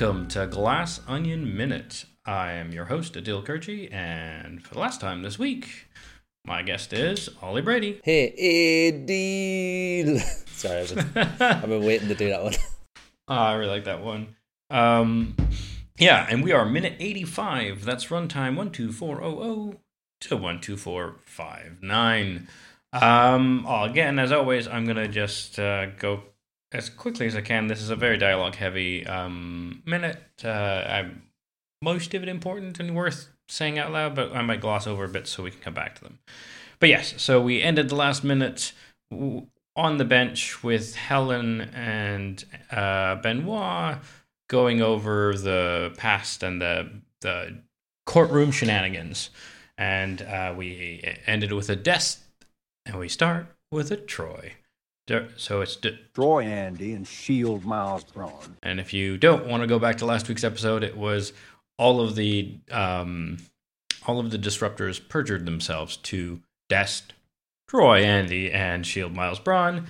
Welcome to Glass Onion Minute. I am your host, Aadil Kirchi, and for the last time this week, my guest is Ollie Brady. Hey, Aadil. Sorry, I've been, I've been waiting to do that one. Oh, I really like that one. Um, yeah, and we are minute 85. That's runtime 12400 to 12459. Um, oh, again, as always, I'm going to just uh, go as quickly as I can. This is a very dialogue heavy um, minute. Uh, I'm, most of it important and worth saying out loud, but I might gloss over a bit so we can come back to them. But yes, so we ended the last minute on the bench with Helen and uh, Benoit going over the past and the the courtroom shenanigans, and uh, we ended with a death, and we start with a Troy. So it's de- Troy Andy and Shield Miles Bron. and if you don't want to go back to last week's episode, it was all of the um, all of the disruptors perjured themselves to destroy Andy, and Shield Miles Bron.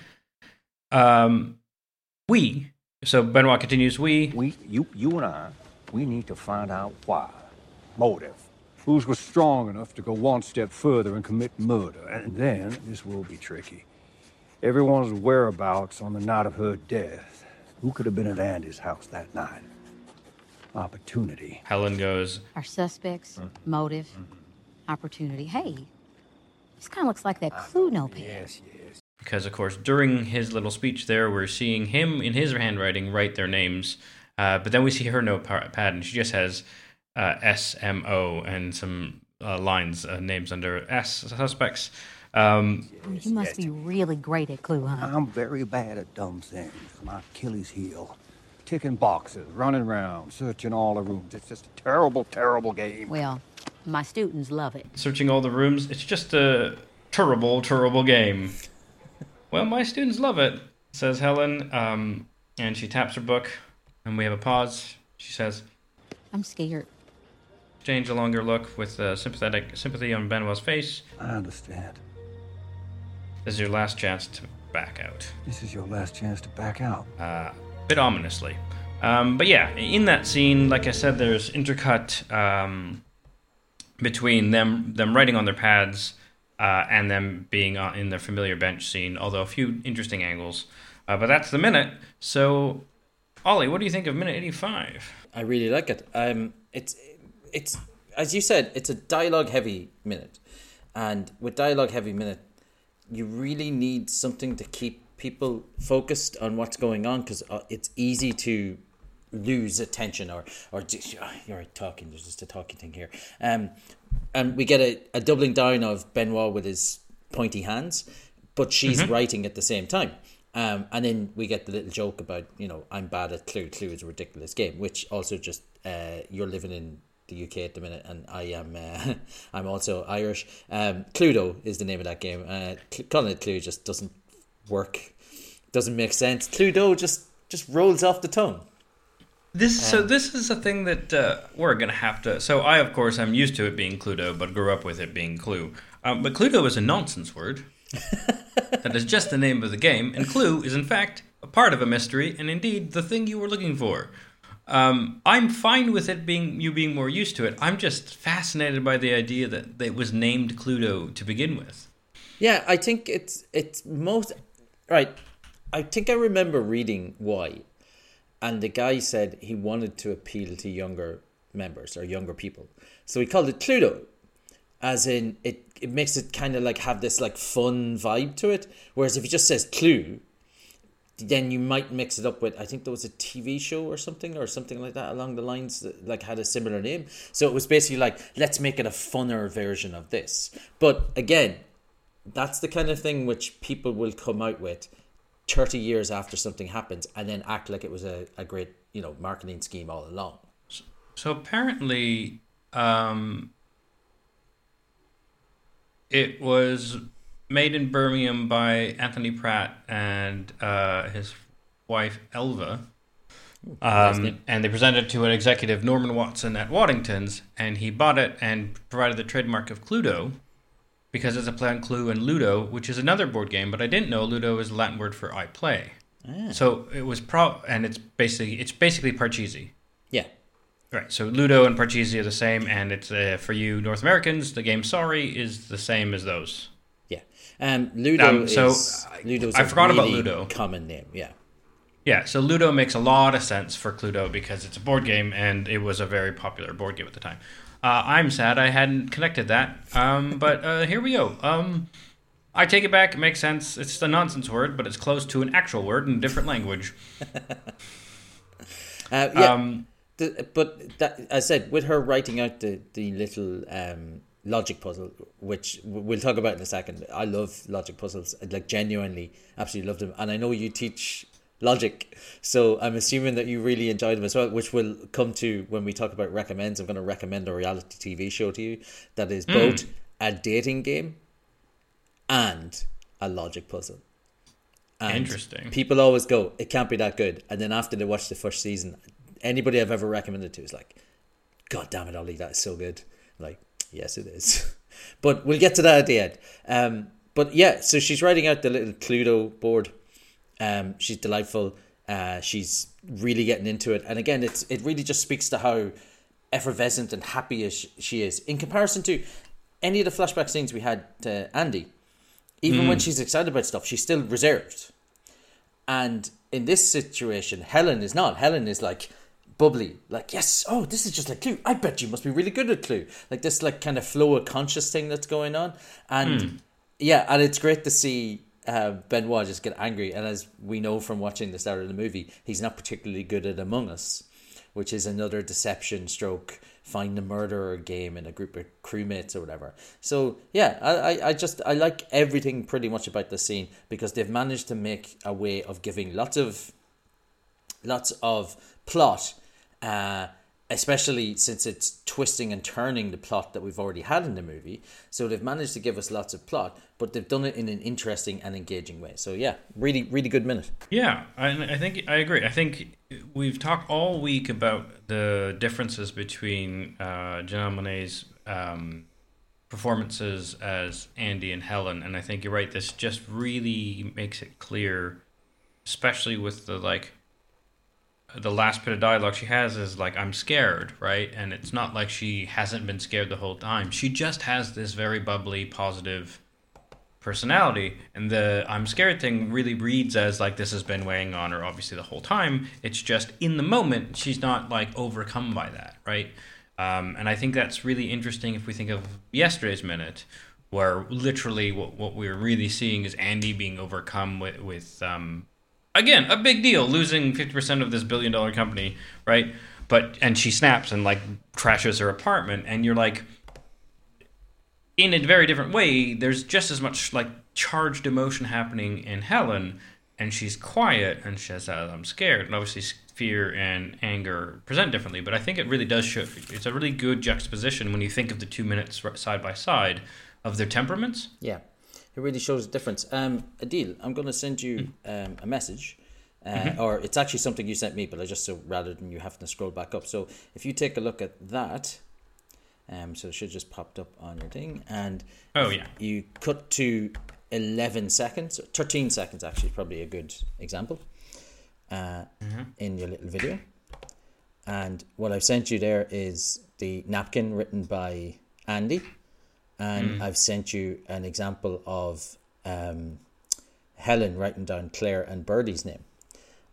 Um, we so Benoit continues. We We, you, you and I, we need to find out why. Motive. Who's was strong enough to go one step further and commit murder? And then this will be tricky. Everyone's whereabouts on the night of her death. Who could have been at Andy's house that night? Opportunity. Helen goes. Our suspects, Mm-hmm. motive, opportunity. Hey, this kind of looks like that clue notepad. Yes, yes. because of course during his little speech there we're seeing him in his handwriting write their names uh, but then we see her notepad and she just has uh, smo and some uh, lines uh, names under s suspects um, you must be really great at clue hunting. I'm very bad at dumb things. My Achilles heel. Ticking boxes, running around, searching all the rooms. It's just a terrible, terrible game. Well, my students love it. searching all the rooms it's just a terrible terrible game well my students love it says helen um, and she taps her book and we have a pause she says I'm scared. exchange a longer look with uh, sympathetic sympathy on benoit's face I understand. This is your last chance to back out. This is your last chance to back out. Uh, a bit ominously. Um, but yeah, in that scene, like I said, there's intercut um, between them them writing on their pads uh, and them being in their familiar bench scene. Although a few interesting angles. Uh, but that's the minute. So, Ollie, what do you think of minute 85? I really like it. Um, it's it's as you said, it's a dialogue heavy minute, and with dialogue heavy minute, you really need something to keep people focused on what's going on because uh, it's easy to lose attention or or just, oh, you're talking. There's just a talking thing here. Um, and we get a, a doubling down of Benoit with his pointy hands, but she's writing at the same time. Um, and then we get the little joke about, you know, I'm bad at Clue. Clue is a ridiculous game, which also just, uh, you're living in the UK at the minute, and I am, uh, I'm also Irish. Um, Cluedo is the name of that game. Uh, calling it Clue just doesn't work, doesn't make sense. Cluedo just, just rolls off the tongue. This so this is a thing that uh, we're gonna have to. So I, of course, I'm used to it being Cluedo, but grew up with it being Clue. Um, but Cluedo is a nonsense word. that is just the name of the game, and Clue is in fact a part of a mystery, and indeed the thing you were looking for. Um, I'm fine with it being you being more used to it. I'm just fascinated by the idea that it was named Cluedo to begin with. Yeah, I think it's it's most right. I think I remember reading why, and the guy said he wanted to appeal to younger members or younger people, so he called it Cluedo, as in it. It makes it kind of like have this like fun vibe to it. Whereas if he just says Clue, then you might mix it up with I think there was a TV show or something or something like that along the lines that like had a similar name. So it was basically like let's make it a funner version of this. But again, that's the kind of thing which people will come out with 30 years after something happens and then act like it was a, a great you know marketing scheme all along So apparently, um, it was made in Birmingham by Anthony Pratt and uh, his wife Elva. Um, and they presented it to an executive, Norman Watson, at Waddington's, and he bought it and provided the trademark of Cluedo because it's a play on Clue and Ludo, which is another board game, but I didn't know Ludo is a Latin word for I play. So it was pro, and it's basically it's basically Parcheesi. Yeah. Right. So Ludo and Parcheesi are the same, and it's uh, for you North Americans. The game Sorry is the same as those. Um, Ludo Um, so, is Ludo's I a forgot about really Ludo. common name. Yeah. Yeah. So Ludo makes a lot of sense for Cluedo because it's a board game, and it was a very popular board game at the time. Uh, I'm sad I hadn't connected that, um, but uh, here we go. Um, I take it back. It makes sense. It's a nonsense word, but it's close to an actual word in a different language. Uh, yeah. Um, The, but that, I said, with her writing out the the little um, logic puzzle, which we'll talk about in a second. I love logic puzzles. Like genuinely, absolutely love them. And I know you teach logic, so I'm assuming that you really enjoy them as well. Which will come to when we talk about recommends. I'm going to recommend a reality TV show to you that is hmm. both a dating game and a logic puzzle. And Interesting. People always go, it can't be that good. And then after they watch the first season, anybody I've ever recommended to is like, God damn it, Ollie, that is so good. Like, yes, it is. but we'll get to that at the end. Um, but yeah, so she's writing out the little Cluedo board. Um, she's delightful. Uh, she's really getting into it. And again, it's it really just speaks to how effervescent and happy she is in comparison to any of the flashback scenes we had to Andy. Even when she's excited about stuff, she's still reserved. And in this situation, Helen is not. Helen is like bubbly, like yes, oh, this is just like Clue. I bet you must be really good at Clue. Like this, like kind of flow of conscious thing that's going on, and yeah, and it's great to see uh, Benoit just get angry. And as we know from watching the start of the movie, he's not particularly good at Among Us, which is another deception stroke find the murderer game in a group of crewmates or whatever. So yeah, I, I, I just I like everything pretty much about the scene because they've managed to make a way of giving lots of lots of plot, uh, especially since it's twisting and turning the plot that we've already had in the movie. So they've managed to give us lots of plot, but they've done it in an interesting and engaging way. So yeah, really, really good minute. Yeah, I, I think I agree. I think we've talked all week about the differences between uh, Janelle Monae's um, performances as Andy and Helen, and I think you're right. This just really makes it clear, especially with the like. The last bit of dialogue she has is like, "I'm scared," right? And it's not like she hasn't been scared the whole time. She just has this very bubbly, positive personality and the i'm scared thing really reads as like this has been weighing on her obviously the whole time it's just in the moment she's not like overcome by that right um, and i think that's really interesting if we think of yesterday's minute where literally what, what we're really seeing is andy being overcome with, with um, again a big deal losing 50% of this billion dollar company right but and she snaps and like trashes her apartment and you're like in a very different way, there's just as much like charged emotion happening in Helen, and she's quiet and she says, oh, "I'm scared." And obviously, fear and anger present differently, but I think it really does show. It's a really good juxtaposition when you think of the two minutes side by side of their temperaments. Yeah, it really shows a difference. Um, Aadil, I'm going to send you um, a message. Uh, Or it's actually something you sent me, but I just so rather than you having to scroll back up. So if you take a look at that, um, so it should just popped up on your thing, and Oh yeah, you cut to 11 seconds 13 seconds actually probably a good example uh, in your little video and what i've sent you there is the napkin written by andy and i've sent you an example of um, helen writing down claire and birdie's name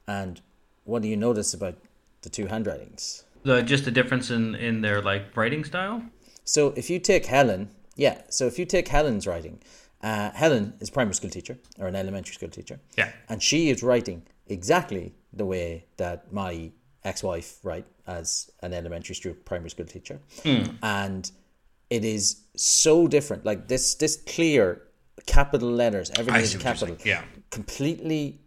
and what do you notice about the two handwritings the just the difference in in their like writing style. So if you take Helen, yeah. So if you take Helen's writing, uh, Helen is a primary school teacher or an elementary school teacher. Yeah. And she is writing exactly the way that my ex-wife write as an elementary school primary school teacher, and it is so different. Like this, this clear capital letters, everything is see what you're capital. yeah. completely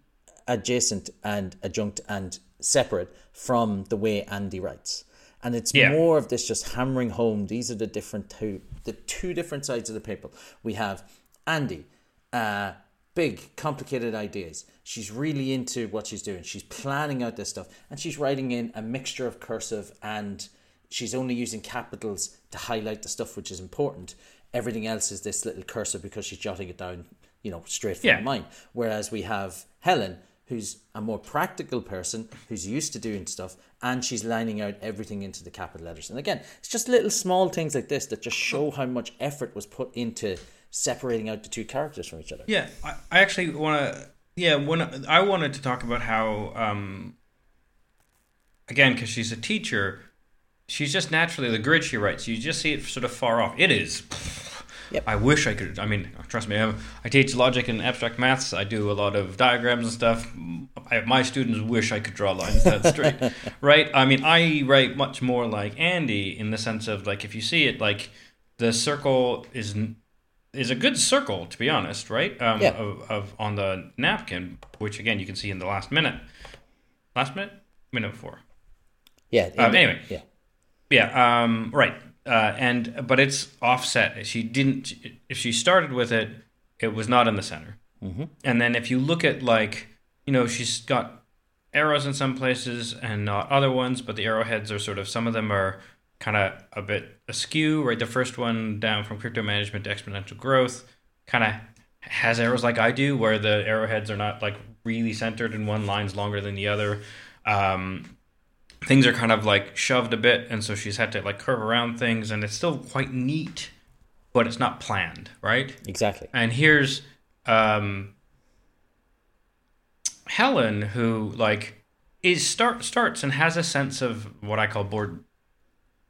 adjacent and adjunct and separate from the way Andy writes. And it's Yeah. more of this just hammering home. These are the different two, the two different sides of the paper. We have Andy, uh, big, complicated ideas. She's really into what she's doing. She's planning out this stuff, and she's writing in a mixture of cursive and she's only using capitals to highlight the stuff which is important. Everything else is this little cursor because she's jotting it down, you know, straight from Yeah. the mind. Whereas we have Helen, who's a more practical person who's used to doing stuff and she's lining out everything into the capital letters. And again, it's just little small things like this that just show how much effort was put into separating out the two characters from each other. Yeah, I, I actually want to. Yeah, when I wanted to talk about how, um, again, because she's a teacher, she's just naturally the grid she writes. You just see it sort of far off. It is. Yep. I wish I could. I mean, trust me. I'm, I teach logic and abstract maths. I do a lot of diagrams and stuff. I, my students wish I could draw lines that straight, right? I mean, I write much more like Andy in the sense of like if you see it, like the circle is is a good circle to be honest, right? Um, Yeah. of, of on the napkin, which again you can see in the last minute, last minute, minute before. Yeah. Um, anyway. Yeah. Yeah, um, right. Uh, and but it's offset. She didn't. If she started with it, it was not in the center. Mm-hmm. And then if you look at like, you know, she's got arrows in some places and not other ones, but the arrowheads are sort of some of them are kind of a bit askew. Right, the first one down from crypto management to exponential growth kind of has arrows like I do, where the arrowheads are not like really centered and one line's longer than the other. Um, things are kind of like shoved a bit and so she's had to like curve around things and it's still quite neat but it's not planned right? Exactly. and here's um helen who like is start starts and has a sense of what i call board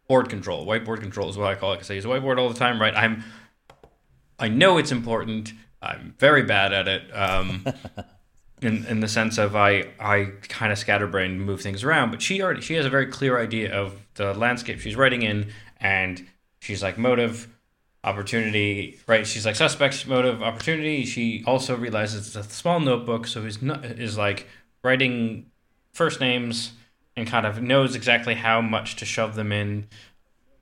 board control. Whiteboard control is what i call it because i use a whiteboard all the time right? I'm i know it's important. I'm very bad at it. Um in in the sense of I I kind of scatterbrained move things around, but she already she has a very clear idea of the landscape she's writing in, and she's like motive, opportunity, right? She's like suspects, motive, opportunity. She also realizes it's a small notebook, so is not is like writing first names and kind of knows exactly how much to shove them in.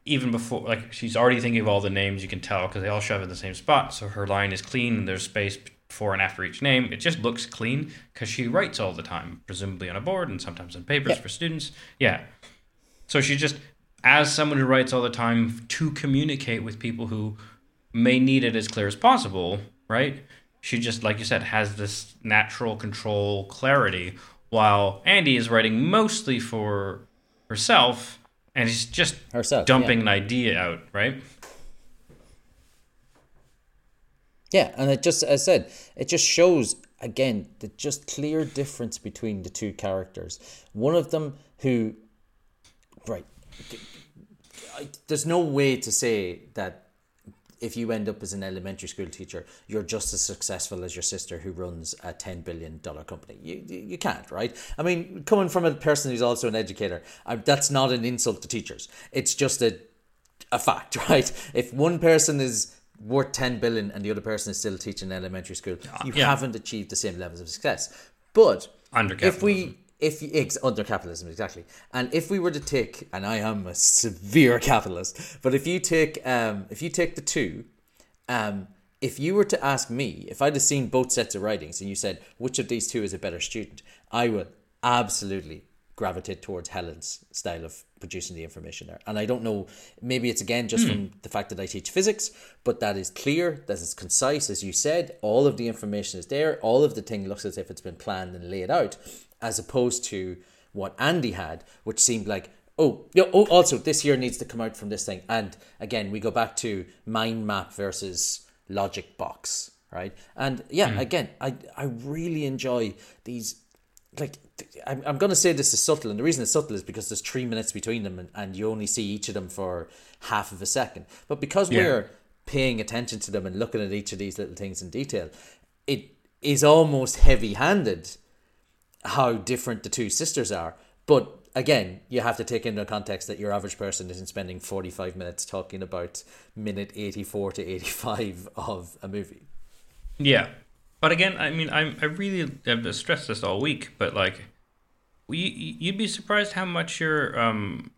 Even before, like she's already thinking of all the names, you can tell because they all shove in the same spot. So her line is clean, and there's space before and after each name. It just looks clean because she writes all the time, presumably on a board and sometimes on papers Yeah. for students. Yeah. So she just, as someone who writes all the time to communicate with people who may need it as clear as possible, right? She just, like you said, has this natural control clarity, while Andy is writing mostly for herself and he's just Herself, dumping yeah. an idea out, right? Yeah, and it just, as I said, it just shows again the just clear difference between the two characters. One of them who, right, there's no way to say that if you end up as an elementary school teacher, you're just as successful as your sister who runs a ten billion dollar company. You you you can't, right? I mean, coming from a person who's also an educator, I, that's not an insult to teachers. It's just a a fact, right? If one person is worth 10 billion and the other person is still teaching elementary school, you yeah. haven't achieved the same levels of success. But Under if we if you- ex, under capitalism exactly, and if we were to take, and I am a severe capitalist, but if you take um if you take the two, um if you were to ask me if I'd have seen both sets of writings and you said which of these two is a better student, I would absolutely gravitate towards Helen's style of producing the information there. And I don't know, maybe it's again just from the fact that I teach physics, but that is clear, that is concise, as you said. All of the information is there. All of the thing looks as if it's been planned and laid out, as opposed to what Andy had, which seemed like, oh, yeah, oh, also this here needs to come out from this thing. And again, we go back to mind map versus logic box, right? And yeah, hmm. again, I I really enjoy these like I'm, I'm going to say this is subtle and the reason it's subtle is because there's three minutes between them and, and you only see each of them for half of a second. But because Yeah. we're paying attention to them and looking at each of these little things in detail it is almost heavy handed how different the two sisters are. But again you have to take into context that your average person isn't spending 45 minutes talking about minute 84 to 85 of a movie. Yeah, but again, I mean, I I really have stressed this all week, but like, you you'd be surprised how much your um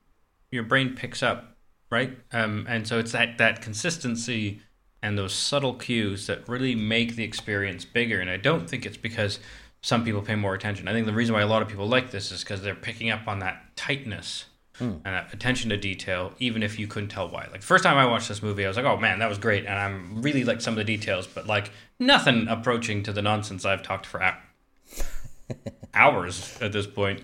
your brain picks up, right? Um, and so it's that that consistency and those subtle cues that really make the experience bigger. And I don't think it's because some people pay more attention. I think the reason why a lot of people like this is because they're picking up on that tightness and that attention to detail, even if you couldn't tell why. Like first time I watched this movie, I was like, "Oh man, that was great," and I'm really like some of the details, but like nothing approaching to the nonsense I've talked for. hou- hours at this point.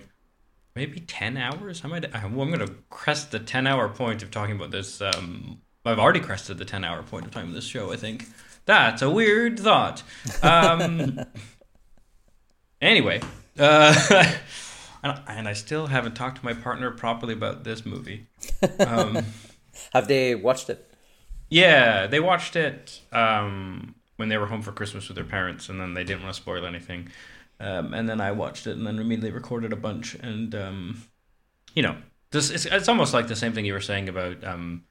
Maybe 10 hours? I might, I'm going to crest the 10 hour point of talking about this. Um, I've already crested the 10 hour point of time of this show, I think. That's a weird thought. Um, anyway, uh, and, and I still haven't talked to my partner properly about this movie. Um, Have they watched it? yeah, they watched it um, when they were home for Christmas with their parents, and then they didn't want to spoil anything. Um, and then I watched it, and then immediately recorded a bunch. And um, you know, this it's, it's almost like the same thing you were saying about um,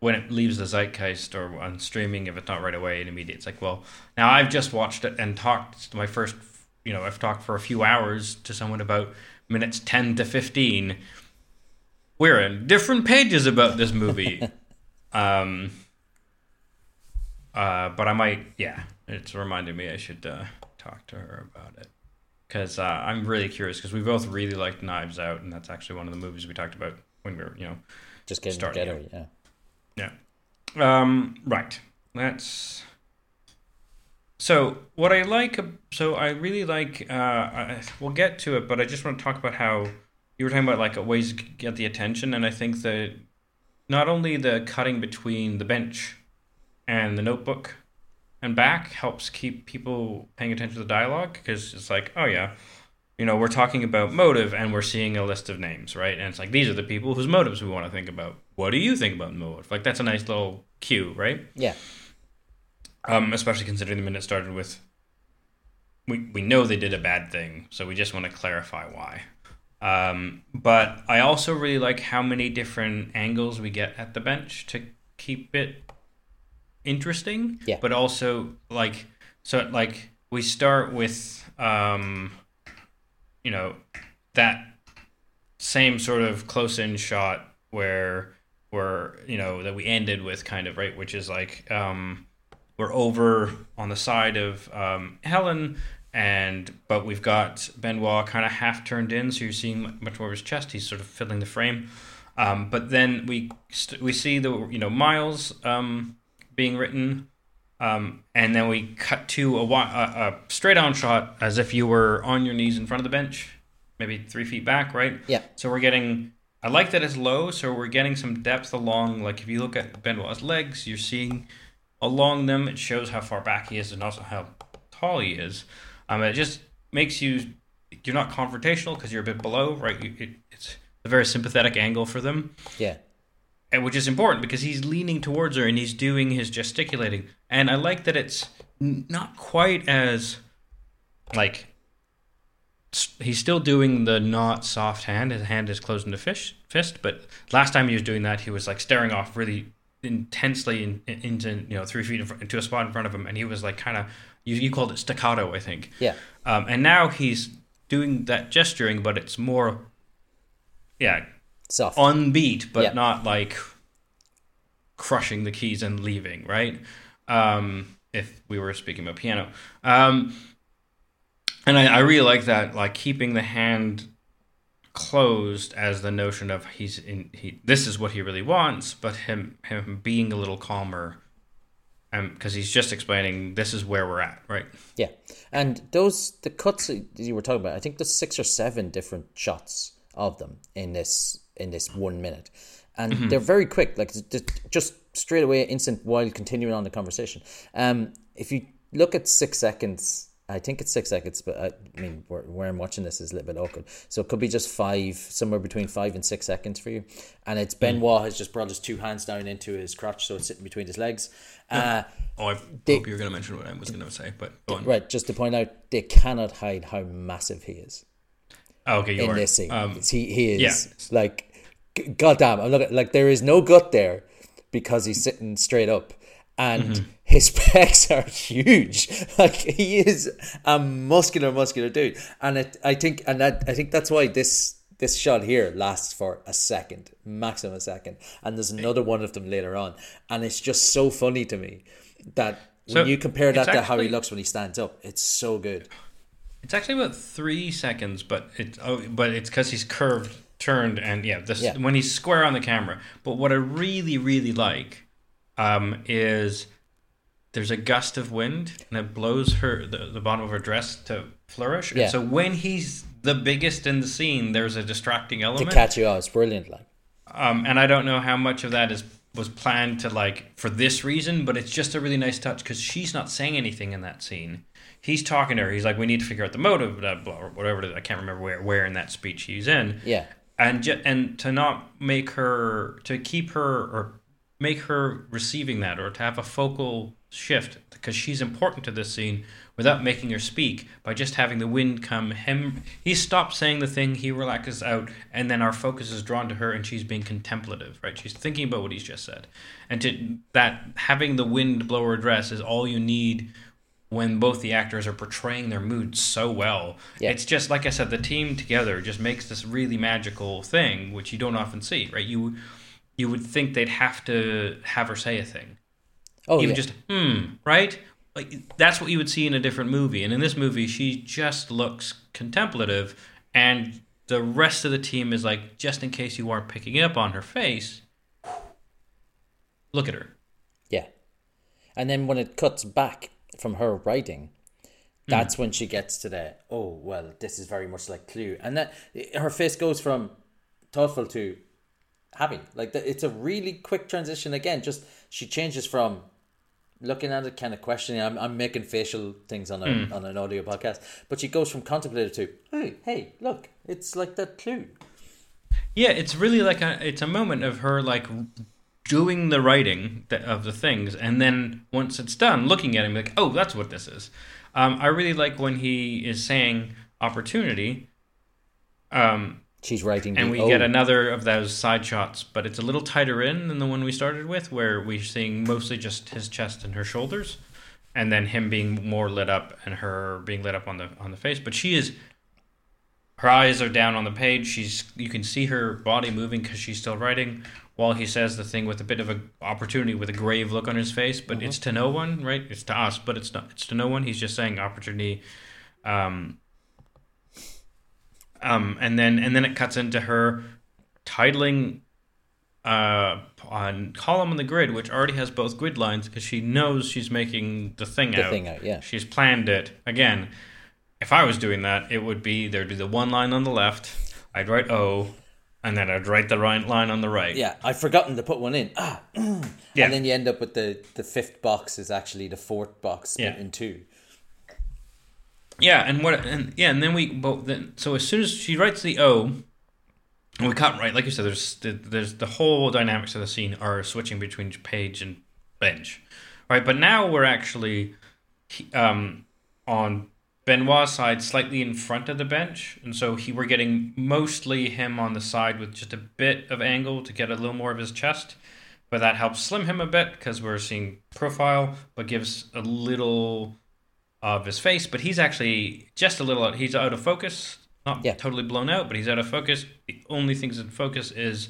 when it leaves the zeitgeist or on streaming if it's not right away and immediate. It's like, well, now I've just watched it and talked to my first. You know, I've talked for a few hours to someone about minutes ten to fifteen. We're in different pages about this movie. Um, uh, but I might, yeah, it's reminded me I should uh, talk to her about it because uh, I'm really curious because we both really liked Knives Out, and that's actually one of the movies we talked about when we were, you know, Just getting started together, yeah. yeah. Um, right. Let's. So what I like, so I really like. Uh, I, we'll get to it, but I just want to talk about how you were talking about like ways to get the attention, and I think that not only the cutting between the bench and the notebook and back helps keep people paying attention to the dialogue because it's like, oh yeah, you know, we're talking about motive and we're seeing a list of names, right? And it's like these are the people whose motives we want to think about. What do you think about motive? Like that's a nice little cue, right? Yeah. Um, especially considering the minute started with we we know they did a bad thing, so we just want to clarify why. Um, but I also really like how many different angles we get at the bench to keep it interesting. Yeah. But also like so like we start with um, you know that same sort of close in shot where we're you know that we ended with kind of right, which is like um, we're over on the side of um, Helen, and but we've got Benoit kind of half turned in, so you're seeing much more of his chest. He's sort of filling the frame. Um, but then we st- we see the you know Miles um, being written, um, and then we cut to a, wi- a, a straight on shot as if you were on your knees in front of the bench, maybe three feet back, right? Yeah. So we're getting. I like that it's low, so we're getting some depth along. Like if you look at Benoit's legs, you're seeing along them. It shows how far back he is and also how tall he is. Um, it just makes you you're not confrontational because you're a bit below, right? You, it, it's a very sympathetic angle for them, Yeah. and which is important because he's leaning towards her and he's doing his gesticulating. And I like that it's not quite as like he's still doing the not soft hand. His hand is closed into fish, fist, but last time he was doing that, he was like staring off really intensely in, in- into you know three feet in front, into a spot in front of him, and he was like kind of you, you called it staccato, I think. Yeah. Um, and now he's doing that gesturing, but it's more, yeah, Soft. on beat, but Yeah. not like crushing the keys and leaving, right? Um, if we were speaking about piano. Um, and I, I really like that, like keeping the hand closed as the notion of he's in he this is what he really wants, but him him being a little calmer and because he's just explaining this is where we're at, right? Yeah, and those the cuts you were talking about. I think there's six or seven different shots of them in this in this one minute, and they're very quick. Like just- just straight away, instant while continuing on the conversation. Um, if you look at six seconds. I think it's six seconds, but I, I mean, where, where I'm watching this is a little bit awkward. So it could be just five, somewhere between five and six seconds for you. And it's Benoit has just brought his two hands down into his crotch, so it's sitting between his legs. Uh, Oh, I They- hope you're going to mention what I was going to say, but go on. right, just to point out, they cannot hide how massive he is. Oh, okay, you in are. this scene. Um, he he is yeah. like, goddamn! I'm looking like there is no gut there because he's sitting straight up, and Mm-hmm. his pecs are huge. Like he is a muscular, muscular dude, and it, I think, and that I think that's why this this shot here lasts for a second, maximum a second, and there's another one of them later on, and it's just so funny to me that. So, when you compare that it's to how he looks when he stands up, it's so good. It's actually about three seconds, but it oh, but it's because he's curved, turned, and yeah, this Yeah. when he's square on the camera. But what I really, really like, um, is there's a gust of wind and it blows her the, the bottom of her dress to flourish. Yeah. And so when he's the biggest in the scene, there's a distracting element To catch you out, it's brilliant. Like, Um, and I don't know how much of that is was planned to like for this reason, but it's just a really nice touch because she's not saying anything in that scene. He's talking to her. He's like, "We need to figure out the motive, blah blah, or whatever." I can't remember where where in that speech he's in. yeah, and ju- and to not make her to keep her or make her receiving that or to have a focal shift because she's important to this scene without making her speak by just having the wind come him he stops saying the thing he relaxes out and then our focus is drawn to her and she's being contemplative right she's thinking about what he's just said and to that having the wind blow her dress is all you need when both the actors are portraying their moods so well. Yeah. It's just like I said, the team together just makes this really magical thing, which you don't often see, right? You you would think they'd have to have her say a thing, oh even yeah. just hmm, right? Like that's what you would see in a different movie, and in this movie, she just looks contemplative, and the rest of the team is like, just in case you aren't picking up on her face, look at her. Yeah. And then when it cuts back from her writing, that's when she gets to the oh well, this is very much like Clue, and that her face goes from thoughtful to happy. Like the, it's a really quick transition again. Just she changes from looking at it, kind of questioning. I'm, I'm making facial things on a on an audio podcast, but she goes from contemplative to hey hey look, it's like that Clue. Yeah, it's really like a it's a moment of her like doing the writing of the things, and then once it's done, looking at him like, oh, that's what this is. Um, I really like when he is saying opportunity, um, She's writing, and we get another of those side shots, but it's a little tighter in than the one we started with, where we're seeing mostly just his chest and her shoulders, and then him being more lit up and her being lit up on the on the face. But she is her eyes are down on the page. She's you can see her body moving because she's still writing. While he says the thing with a bit of a opportunity, with a grave look on his face, but it's to no one, right? It's to us, but it's not. It's to no one. He's just saying opportunity. Um, um, and then and then it cuts into her titling uh, on column on the grid, which already has both grid lines because she knows she's making the thing The out. thing out, yeah. She's planned it again. If I was doing that, it would be there'd be the one line on the left. I'd write O, and then I'd write the right line on the right. Yeah, I've forgotten to put one in. Ah, Yeah. and then you end up with the the fifth box is actually the fourth box split Yeah. in two. Yeah, and what and yeah, and then we both then so as soon as she writes the O, and we cut right, like you said, there's the, there's the whole dynamics of the scene are switching between page and bench, right? But now we're actually um on Benoit's side, slightly in front of the bench, and so he we're getting mostly him on the side with just a bit of angle to get a little more of his chest. But that helps slim him a bit because we're seeing profile, but gives a little of his face, but he's actually just a little out. He's out of focus, not Yeah. totally blown out, but he's out of focus. The only things in focus is,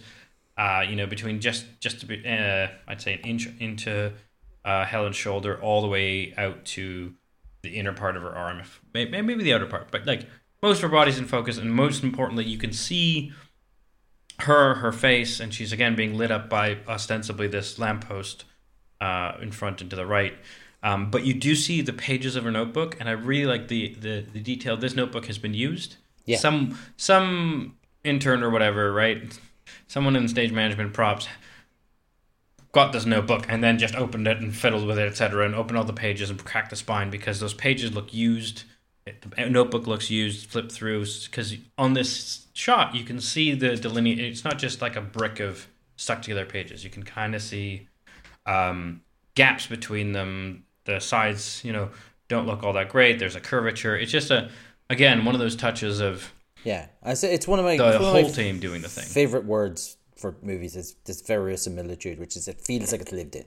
uh, you know, between just just a bit, uh, I'd say an inch into uh, Helen's shoulder, all the way out to the inner part of her arm, if, maybe the outer part, but like most of her body's in focus, and most importantly, you can see her her face, and she's again being lit up by ostensibly this lamppost uh, in front and to the right. Um, but you do see the pages of her notebook, and I really like the, the, the detail. This notebook has been used. Yeah. Some some intern or whatever, right? Someone in stage management props got this notebook and then just opened it and fiddled with it, etc., and opened all the pages and cracked the spine because those pages look used. The notebook looks used, flip through because on this shot you can see the delineate. It's not just like a brick of stuck together pages. You can kind of see um, gaps between them. The sides, you know, don't look all that great. There's a curvature. It's just a again one of those touches of Yeah, I say it's one of my, the of my whole team doing the thing. favorite words for movies is this verisimilitude, which is it feels like it's lived in,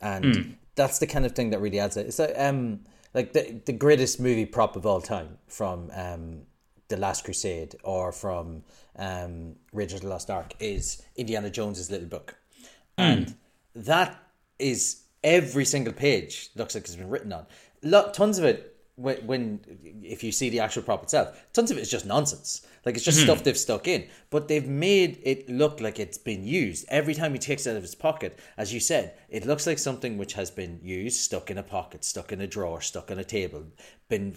and Hmm. that's the kind of thing that really adds it. It's like um like the the greatest movie prop of all time from um the Last Crusade or from um Raiders of the Lost Ark is Indiana Jones's Little Book, and that is every single page looks like it's been written on. Lot tons of it when, when if you see the actual prop itself, tons of it is just nonsense. Like it's just hmm. stuff they've stuck in, but they've made it look like it's been used. Every time he takes it out of his pocket, as you said, it looks like something which has been used, stuck in a pocket, stuck in a drawer, stuck on a table. Been,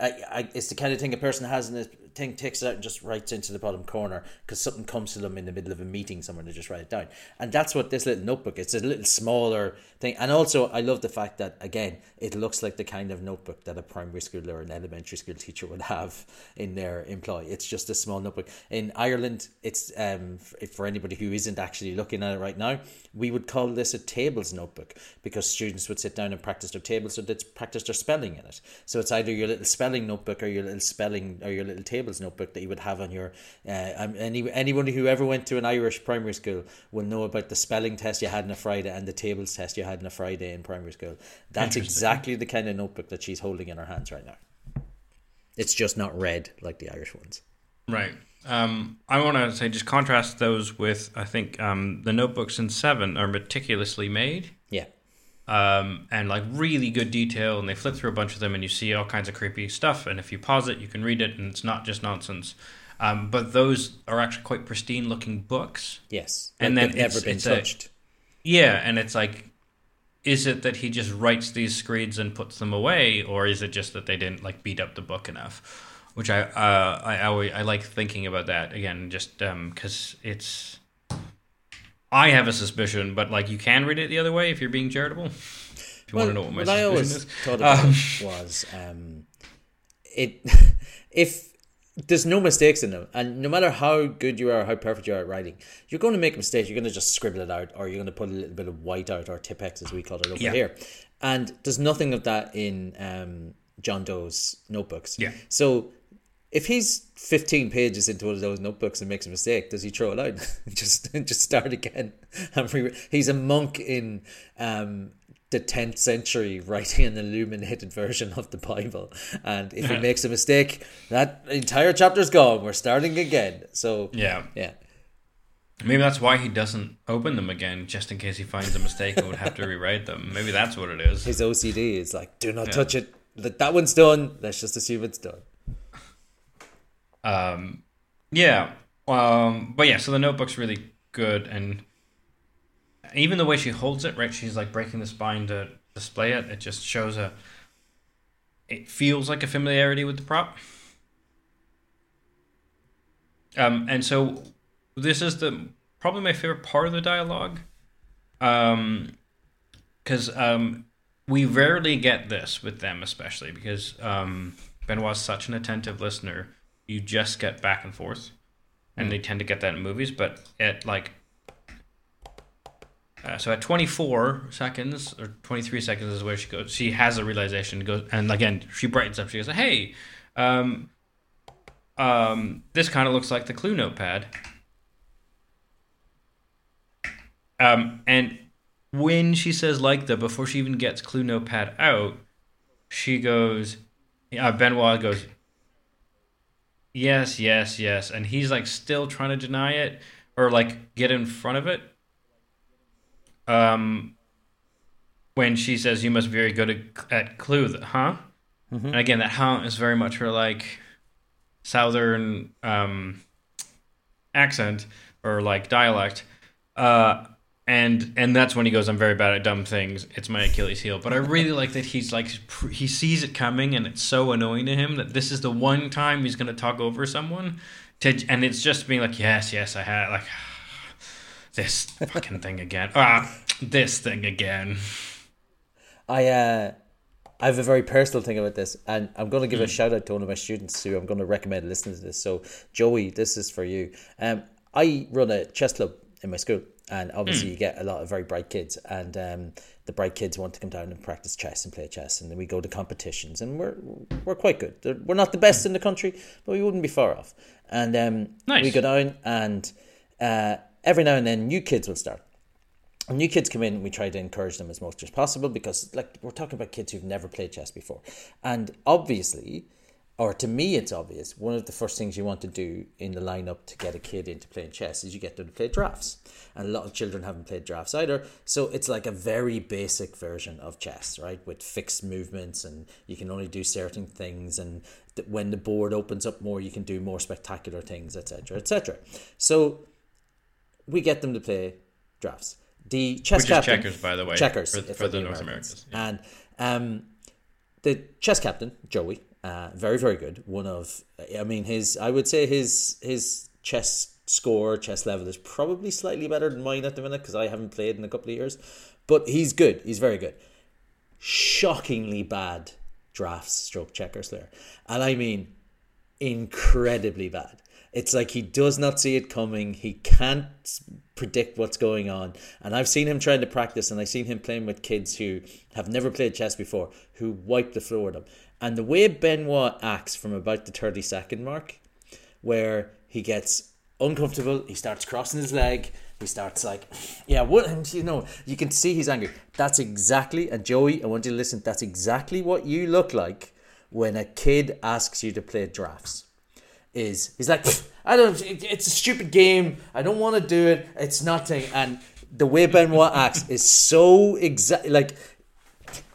I, I, it's the kind of thing a person has in a thing, takes it out and just writes into the bottom corner because something comes to them in the middle of a meeting somewhere to just write it down. And that's what this little notebook. It's a little smaller thing, and also I love the fact that again it looks like the kind of notebook that a primary school or an elementary school teacher would have in their employ. It's just a small notebook. In Ireland, it's um for anybody who isn't actually looking at it right now, we would call this a tables notebook because students would sit down and practice their tables, so they'd practice their spelling in it. So it's either your little spelling notebook or your little spelling or your little tables notebook that you would have on your. Uh, um, any anyone who ever went to an Irish primary school will know about the spelling test you had on a Friday and the tables test you had on a Friday in primary school. That's exactly the kind of notebook that she's holding in her hands right now. It's just not red like the Irish ones. Right. Um, I want to say just contrast those with I think um, the notebooks in Seven are meticulously made. Um, and like really good detail, and they flip through a bunch of them, and you see all kinds of creepy stuff. And if you pause it, you can read it, and it's not just nonsense. Um, but those are actually quite pristine looking books. Yes. And Like then they've never been it's a- touched. Yeah, and it's like, is it that he just writes these screeds and puts them away, or is it just that they didn't like beat up the book enough? Which I uh, I always I like thinking about that again, just because it's. I have a suspicion, but like you can read it the other way if you're being charitable. If you want to know what my what I suspicion always is. thought about Um, was um, it if there's no mistakes in them, and no matter how good you are, how perfect you are at writing, you're going to make mistakes. You're going to just scribble it out, or you're going to put a little bit of white out, or Tipp-Ex as we call it over Yeah. here. And there's nothing of that in um, John Doe's notebooks. Yeah. So if he's 15 pages into one of those notebooks and makes a mistake, does he throw it out? and just just start again. He's a monk in um, the 10th century writing an illuminated version of the Bible. And if he makes a mistake, that entire chapter's gone. We're starting again. So, yeah, yeah. maybe that's why he doesn't open them again, just in case he finds a mistake and would have to rewrite them. Maybe that's what it is. His OCD is like, do not touch it. That one's done. Let's just assume it's done. Um, yeah. Um, but yeah, so the notebook's really good, and even the way she holds it, right? She's like breaking the spine to display it. It just shows a. It feels like a familiarity with the prop. Um, and so this is the probably my favorite part of the dialogue. Um, because um, we rarely get this with them, especially because um, Benoit's such an attentive listener. You just get back and forth, and they tend to get that in movies. But at like, uh, so at 24 seconds or 23 seconds is where she goes. She has a realization. Goes and again, she brightens up. She goes, "Hey, um, um, this kind of looks like the Clue notepad." Um, and when she says like the before she even gets Clue notepad out, she goes, uh, Benoit goes, yes, yes, yes, and he's like still trying to deny it or like get in front of it. Um, when she says you must be very good at, Clue, huh? And again, that huh is very much her like southern um accent or like dialect. Uh, and and that's when he goes, "I'm very bad at dumb things. It's my Achilles heel." But I really like that he's like he sees it coming, and it's so annoying to him that this is the one time he's going to talk over someone, to and it's just being like, "Yes, yes, I had like this fucking thing again. Ah, this thing again." I uh, I have a very personal thing about this, and I'm going to give a shout out to one of my students who I'm going to recommend listening to this. So, Joey, this is for you. Um, I run a chess club in my school, and obviously you get a lot of very bright kids, and um, the bright kids want to come down and practice chess and play chess, and then we go to competitions, and we're we're quite good. We're not the best in the country, but we wouldn't be far off. And um, Nice. we go down, and uh, every now and then new kids will start. And new kids come in, and we try to encourage them as much as possible because, like, we're talking about kids who've never played chess before, and obviously, or to me, it's obvious. One of the first things you want to do in the lineup to get a kid into playing chess is you get them to play drafts. And a lot of children haven't played drafts either. So it's like a very basic version of chess, right? With fixed movements and you can only do certain things. And when the board opens up more, you can do more spectacular things, etc., etc. So we get them to play drafts. The chess Which captain, checkers, by the way, checkers for- for the North Americans, and um, the chess captain Joey, uh, very very good. One of, I mean, his I would say his his chess score, chess level is probably slightly better than mine at the minute because I haven't played in a couple of years, but he's good. He's very good. Shockingly bad drafts, stroke checkers there, and I mean incredibly bad. It's like he does not see it coming. He can't predict what's going on. And I've seen him trying to practice, and I've seen him playing with kids who have never played chess before, who wipe the floor with him. And the way Benoit acts from about the 30 second mark, where he gets uncomfortable, he starts crossing his leg, he starts like, yeah, what, you know, you can see he's angry. That's exactly, and Joey, I want you to listen, that's exactly what you look like when a kid asks you to play drafts is he's like I don't it, it's a stupid game I don't want to do it it's nothing and the way Benoit acts is so exact like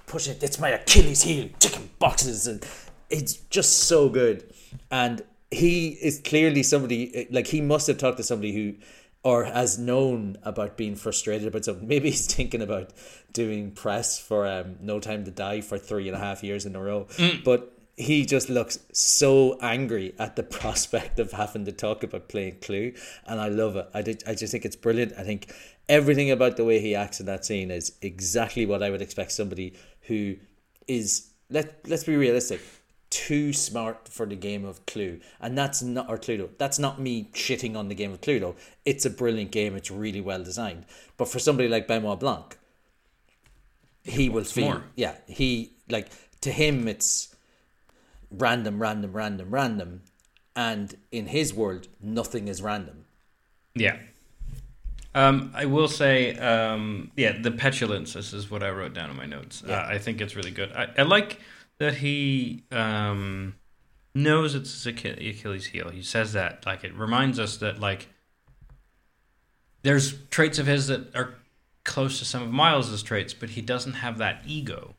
push it. It's my Achilles heel. Chicken boxes. And it's just so good. And he is clearly somebody like he must have talked to somebody who or has known about being frustrated about something. Maybe he's thinking about doing press for um, no time to die for three and a half years in a row. But he just looks so angry at the prospect of having to talk about playing Clue, and I love it. I did, I just think it's brilliant. I think everything about the way he acts in that scene is exactly what I would expect somebody who is let let's be realistic, too smart for the game of Clue, and that's not or Cluedo. That's not me shitting on the game of Cluedo. It's a brilliant game. It's really well designed. But for somebody like Benoit Blanc, he will feel more. yeah he like to him it's random, random, random, random. And in his world, nothing is random. Yeah. Um, I will say, um, yeah, the petulance. This is what I wrote down in my notes. Uh, I think it's really good. I, I like that he um, knows it's Achilles heel. He says that. Like it reminds us that like there's traits of his that are close to some of Miles's traits, but he doesn't have that ego.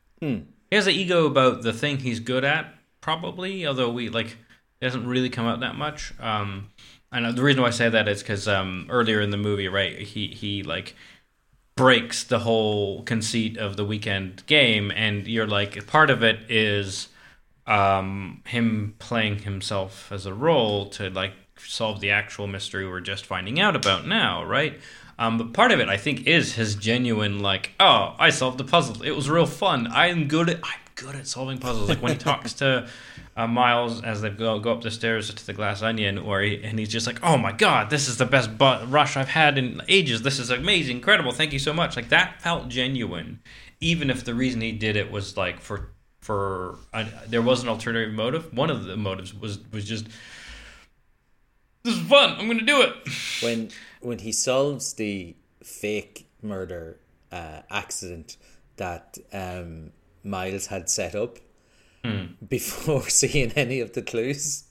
He has an ego about the thing he's good at, probably. Although we like, it doesn't really come out that much. Um, and the reason why I say that is because um, earlier in the movie, right, he he like breaks the whole conceit of the weekend game, and you're like, part of it is um, him playing himself as a role to like solve the actual mystery we're just finding out about now, right? Um, but part of it, I think, is his genuine like, oh, I solved the puzzle. It was real fun. I'm good at I'm good at solving puzzles. Like when he talks to uh, Miles as they go go up the stairs to the Glass Onion, where he, and he's just like, oh my god, this is the best bu- rush I've had in ages. This is amazing, incredible. Thank you so much. Like that felt genuine, even if the reason he did it was like for for uh, there was an alternative motive. One of the motives was was just this is fun. I'm gonna do it. When when he solves the fake murder uh, accident that um, Miles had set up before seeing any of the clues,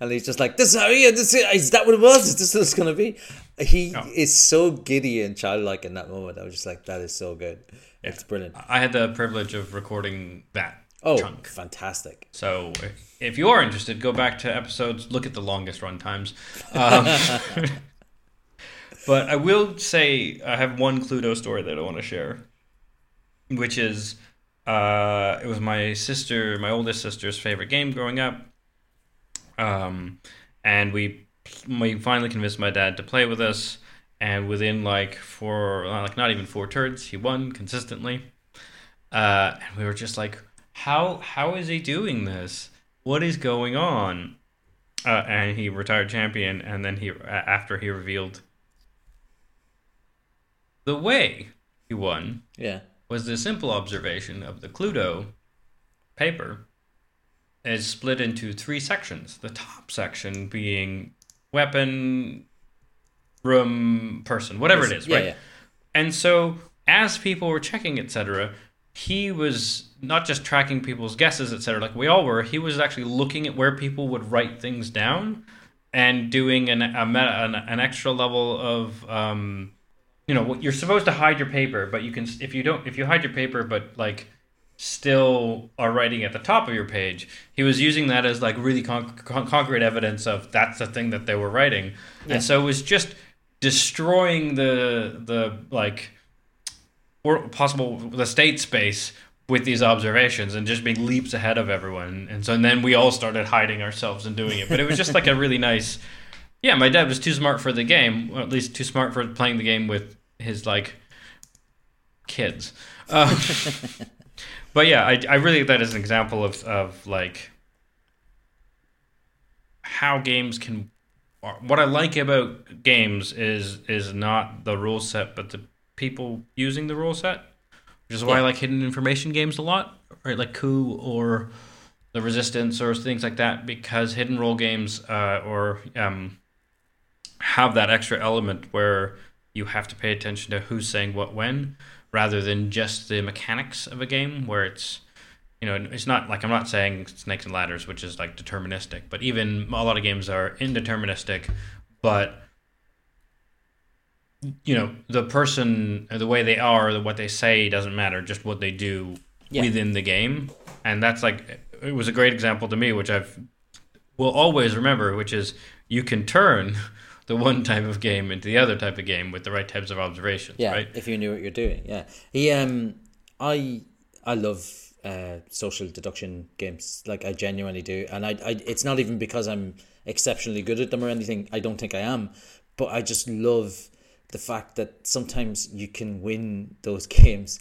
and he's just like, "This is how he this is, is that what it was? Is this what it's gonna be?" He Oh. is so giddy and childlike in that moment. I was just like, "That is so good. It's brilliant." I had the privilege of recording that Oh, chunk. fantastic! So if- if you are interested, go back to episodes, look at the longest run times. Um, but I will say I have one Cluedo story that I want to share, which is uh, it was my sister, my oldest sister's favorite game growing up. Um, and we we finally convinced my dad to play with us, and within like four, like not even four turns, he won consistently. Uh, and we were just like, how how is he doing this? What is going on? Uh, and he retired champion, and then he after he revealed the way he won Yeah, was the simple observation of the Cluedo paper is split into three sections. The top section being weapon, room, person, whatever it is, yeah, right? yeah. And so, as people were checking, etc., he was not just tracking people's guesses, etc. Like we all were. He was actually looking at where people would write things down and doing an a meta, an, an extra level of um, you know you're supposed to hide your paper, but you can if you don't if you hide your paper, but like still are writing at the top of your page. He was using that as like really con- con- concrete evidence of that's the thing that they were writing, Yeah. and so it was just destroying the the like or possible the state space with these observations and just being leaps ahead of everyone. And so and then we all started hiding ourselves and doing it. But it was just like a really nice. Yeah, my dad was too smart for the game, or at least too smart for playing the game with his like kids. Uh, but yeah, I, I really think that is an example of of like how games can. What I like about games is is not the rule set, but the people using the rule set, which is why I like hidden information games a lot, right? Like Coup or the Resistance or things like that, because hidden role games uh, or um, have that extra element where you have to pay attention to who's saying what when, rather than just the mechanics of a game where it's you know it's not like I'm not saying Snakes and Ladders, which is like deterministic, but even a lot of games are indeterministic, but you know the person the way they are what they say doesn't matter just what they do Yeah. within the game and that's like it was a great example to me which i've will always remember which is you can turn the one type of game into the other type of game with the right types of observations Yeah, right if you knew what you're doing. Yeah, he um, I I love uh social deduction games. Like I genuinely do, and I, I it's not even because I'm exceptionally good at them or anything. I don't think I am, but I just love the fact that sometimes you can win those games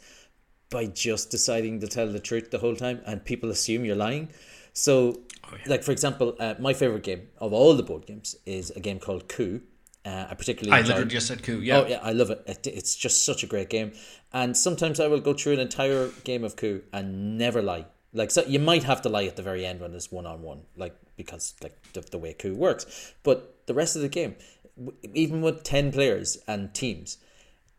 by just deciding to tell the truth the whole time, and people assume you're lying. So, like for example, uh, my favorite game of all the board games is a game called Coup. Uh, I particularly i literally just said coup yeah Oh yeah, I love it. it. It's just such a great game. And sometimes I will go through an entire game of coup and never lie. Like so, you might have to lie at the very end when it's one on one, like because like the, the way coup works. But the rest of the game, w- even with ten players and teams,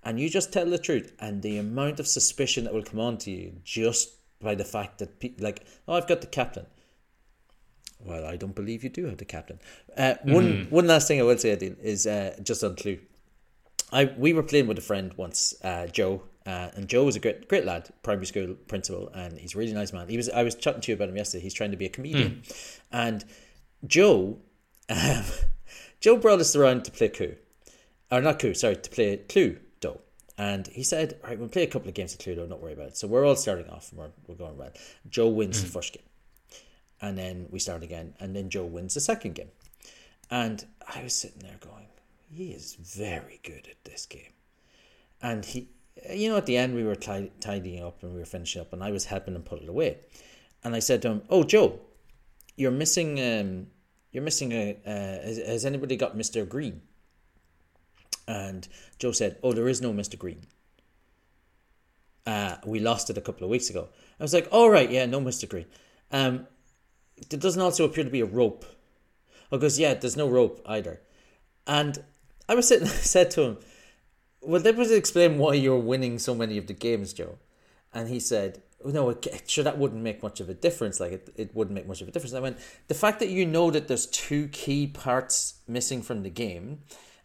and you just tell the truth, and the amount of suspicion that will come on to you just by the fact that pe- like oh I've got the captain. Well, I don't believe you do have the captain. Uh, one one last thing I will say, Aadil, is uh, just on Clue. I we were playing with a friend once, uh, Joe, uh, and Joe was a great great lad, primary school principal, and he's a really nice man. He was I was chatting to you about him yesterday. He's trying to be a comedian, and Joe, um, Joe brought us around to play Clue, or not Clue, sorry, to play Clue Doe. And he said, "All right, we'll play a couple of games of Cluedo. Don't worry about it." So we're all starting off, and we're we're going well. Joe wins the first game, and then we start again, and then Joe wins the second game. And I was sitting there going, he is very good at this game. And he, you know, at the end we were ti- tidying up and we were finishing up, and I was helping him put it away. And I said to him, "Oh, Joe, you're missing. Um, you're missing a. Uh, has, has anybody got Mister Green?" And Joe said, "Oh, there is no Mister Green. Uh, we lost it a couple of weeks ago." I was like, "All right, yeah, no Mister Green. Um, there doesn't also appear to be a rope." Oh, goes, yeah, there's no rope either. And I was sitting, I said to him, well, that would explain why you're winning so many of the games, Joe. And he said, oh, no, it, sure, that wouldn't make much of a difference. Like, it, it wouldn't make much of a difference. I went, the fact that you know that there's two key parts missing from the game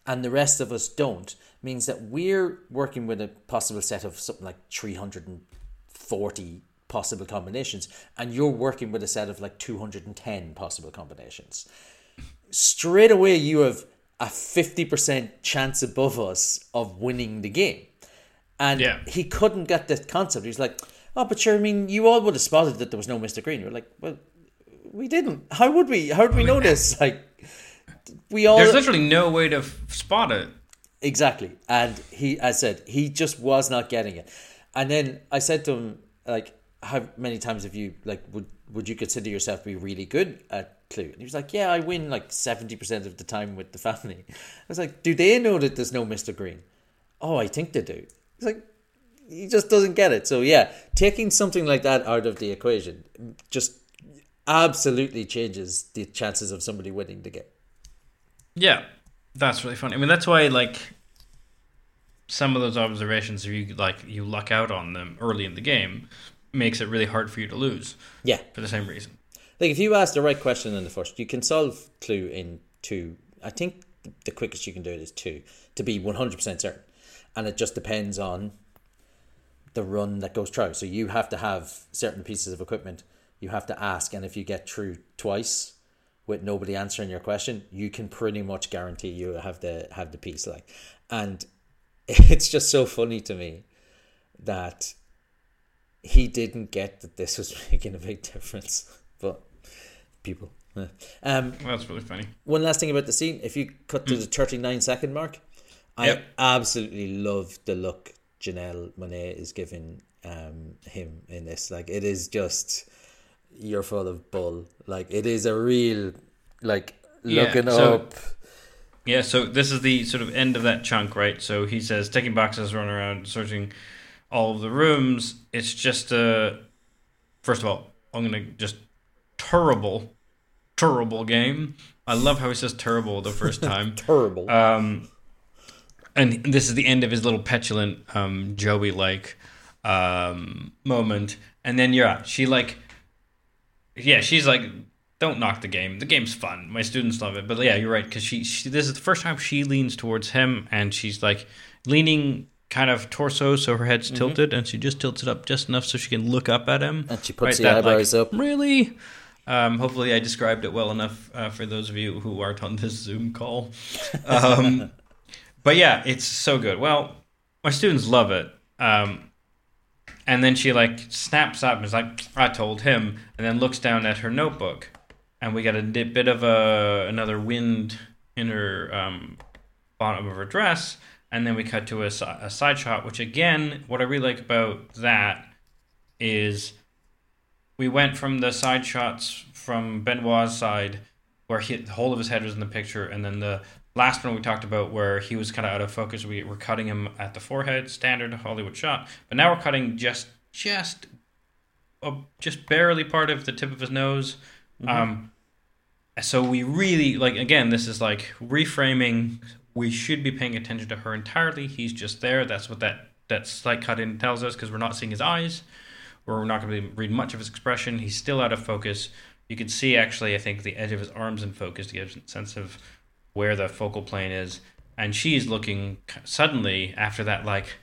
and the rest of us don't means that we're working with a possible set of something like 340 possible combinations and you're working with a set of like 210 possible combinations straight away you have a 50% chance above us of winning the game. And Yeah. he couldn't get the concept. He was like, oh, but sure, I mean, you all would have spotted that there was no Mr. Green. You're like, well, we didn't. How would we? How would we know this? Like, we all. there's literally no way to f- spot it Exactly. And he, as I said, he just was not getting it. And then I said to him, like, how many times have you, like, would, would you consider yourself to be really good at Clue? And he was like, yeah, I win like 70% of the time with the family. I was like, do they know that there's no Mr. Green? Oh, I think they do. He's like, he just doesn't get it. So yeah, taking something like that out of the equation just absolutely changes the chances of somebody winning the game. Yeah, that's really funny. I mean, that's why like some of those observations, you like, you luck out on them early in the game, makes it really hard for you to lose Yeah. for the same reason. Like if you ask the right question in the first, you can solve Clue in two. I think the quickest you can do it is two to be one hundred percent certain, and it just depends on the run that goes through. So you have to have certain pieces of equipment. You have to ask, and if you get through twice with nobody answering your question, you can pretty much guarantee you have the have the piece. Like, and it's just so funny to me that he didn't get that this was making a big difference. But people. eh. Um, that's really funny. one last thing about the scene. If you cut to the 39 second mark, I Yep. absolutely love the look Janelle Monáe is giving um, him in this. Like, it is just, you're full of bull. Like, it is a real, like, Yeah, looking so- up. Yeah, so this is the sort of end of that chunk, right? So he says taking boxes, running around, searching all of the rooms. It's just a. First of all, I'm gonna just terrible, terrible game. I love how he says terrible the first time. Terrible. Um, and this is the end of his little petulant, um, Joey like um, moment. And then yeah, she like, yeah, she's like, don't knock the game. The game's fun. My students love it. But yeah, you're right because she, she this is the first time she leans towards him, and she's like leaning kind of torso, so her head's tilted, and she just tilts it up just enough so she can look up at him. And she puts the that, like, eyebrows up. Really? Um, hopefully, I described it well enough uh, for those of you who aren't on this Zoom call. Um, but yeah, it's so good. Well, my students love it. Um, and then she like snaps up and is like, "I told him," and then looks down at her notebook, and we got a bit of a another wind in her um, bottom of her dress, and then we cut to a, a side shot. Which again, what I really like about that is we went from the side shots from Benoit's side, where he, the whole of his head was in the picture, and then the last one we talked about where he was kind of out of focus. We were cutting him at the forehead, standard Hollywood shot, but now we're cutting just just a, just barely part of the tip of his nose. Um, so we really like again. This is like reframing. We should be paying attention to her entirely. He's just there. That's what that that slight cut in tells us because we're not seeing his eyes we're not going to read much of his expression. He's still out of focus. You can see actually, I think, the edge of his arms in focus to get a sense of where the focal plane is. And she's looking suddenly after that, like,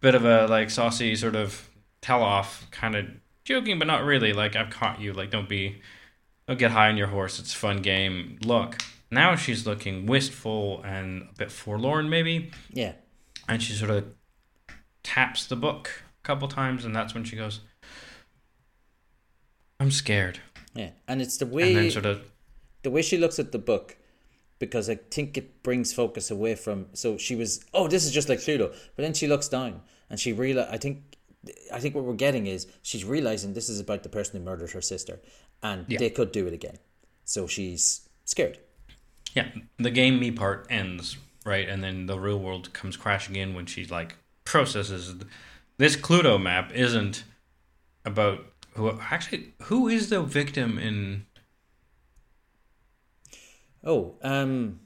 bit of a like saucy sort of tell off, kind of joking, but not really. Like, I've caught you. Like, don't be, don't get high on your horse. It's a fun game. Look. Now she's looking wistful and a bit forlorn, maybe Yeah. and she sort of taps the book a couple times, and that's when she goes, "I'm scared," Yeah. And it's the and way then sort of the way she looks at the book because I think it brings focus away from so she was oh this is just like Cluedo but then she looks down and she realize I think I think what we're getting is she's realizing this is about the person who murdered her sister and Yeah. they could do it again so she's scared yeah, the game me part ends right, and then the real world comes crashing in when she like processes this Cluedo map isn't about who actually who is the victim in. oh um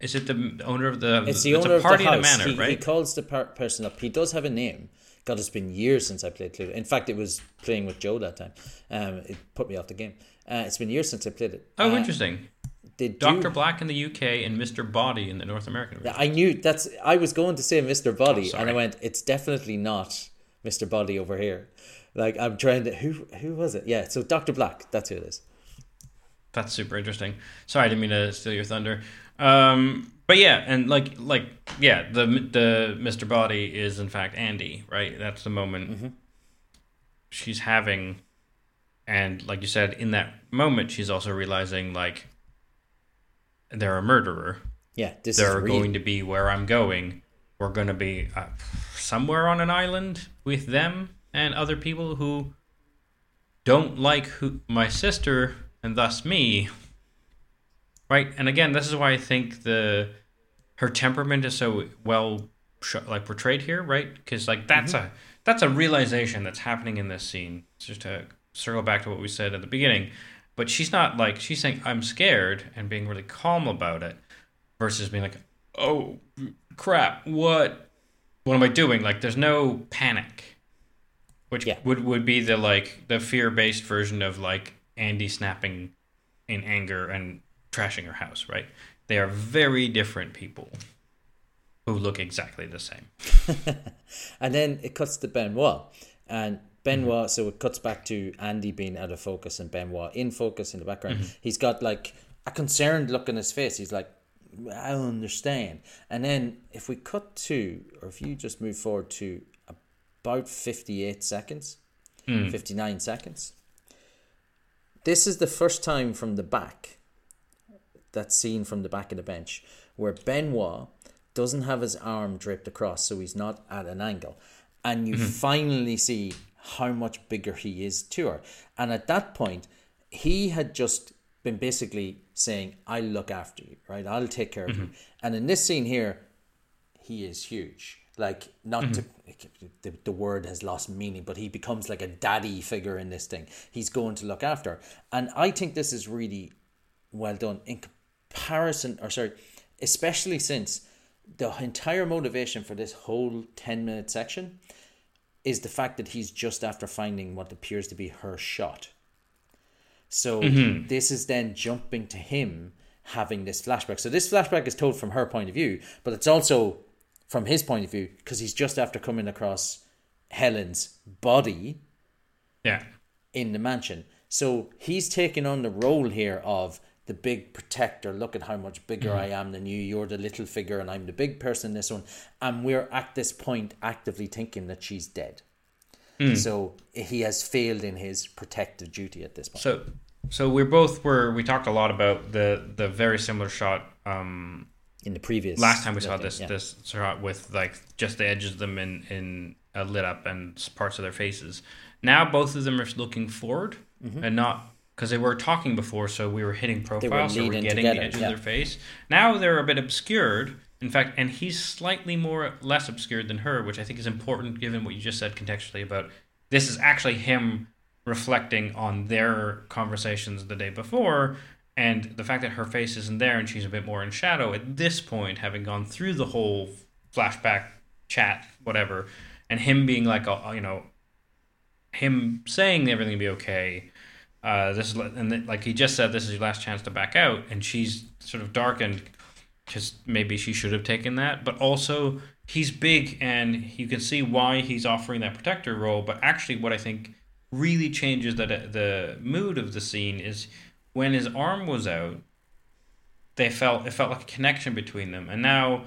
Is it the owner of the? it's the owner a party of the in a house manor, he, right? he calls the per- person up he does have a name God it's been years since I played Cluedo in fact it was playing with Joe that time um it put me off the game uh, it's been years since I played it oh, Uh, interesting. They do- Doctor Black in the UK and Mister Body in the North American. region. I knew that's. I was going to say Mr. Body, Oh, and I went. It's definitely not Mr. Body over here. Like I'm trying to. Who who was it? Yeah. So Doctor Black. That's who it is. That's super interesting. Sorry, I didn't mean to steal your thunder. Um, but yeah, and like like yeah, the the Mr. Body is in fact Andy, right? That's the moment she's having, and like you said, in that moment, she's also realizing like they're a murderer. Yeah. This They're is real. going to be where I'm going. We're going to be uh, somewhere on an island with them and other people who don't like who my sister and thus me. Right? And again, this is why I think the her temperament is so well like portrayed here, right? Because like that's a that's a realization that's happening in this scene. Just to circle back to what we said at the beginning, but she's not like she's saying I'm scared and being really calm about it versus being like, "Oh crap, what what am I doing?" Like there's no panic. which Yeah. would would be the like the fear based version of like Andy snapping in anger and trashing her house, right? They are very different people who look exactly the same. And then it cuts to Benoit. And Mm-hmm. Benoit, so it cuts back to Andy being out of focus and Benoit in focus in the background. Mm-hmm. He's got like a concerned look on his face. He's like, I don't understand. And then if we cut to, or if you just move forward to about 58 seconds, mm. 59 seconds, this is the first time from the back, that scene from the back of the bench, where Benoit doesn't have his arm draped across, so he's not at an angle. And you mm-hmm. finally see how much bigger he is to her. And at that point, he had just been basically saying, I'll look after you, right? I'll take care of you. Mm-hmm. And in this scene here, he is huge. Like, not to, mm-hmm. the, the word has lost meaning, but he becomes like a daddy figure in this thing. He's going to look after. her. And I think this is really well done in comparison, or sorry, especially since the entire motivation for this whole 10 minute section is the fact that he's just after finding what appears to be her shot. So mm-hmm. this is then jumping to him having this flashback. So this flashback is told from her point of view, but it's also from his point of view because he's just after coming across Helen's body Yeah. in the mansion. So he's taking on the role here of the big protector. Look at how much bigger I am than you. You're the little figure, and I'm the big person in this one. And we're at this point actively thinking that she's dead. So he has failed in his protective duty at this point. So so we're both were we talked a lot about the the very similar shot um in the previous last time we saw thing, this yeah. this shot with like just the edges of them in in uh, lit up and parts of their faces. Now both of them are looking forward and not because they were talking before, so we were hitting profile, so we're getting together, the edge yeah. of their face. Now they're a bit obscured. In fact, and he's slightly more less obscured than her, which I think is important given what you just said contextually about this is actually him reflecting on their conversations the day before and the fact that her face isn't there and she's a bit more in shadow at this point having gone through the whole flashback chat whatever and him being like a, you know him saying everything will be okay uh, this is and then, like he just said this is your last chance to back out and she's sort of darkened because maybe she should have taken that. But also he's big and you can see why he's offering that protector role. But actually what i think really changes the the mood of the scene is when his arm was out they felt it felt like a connection between them. And now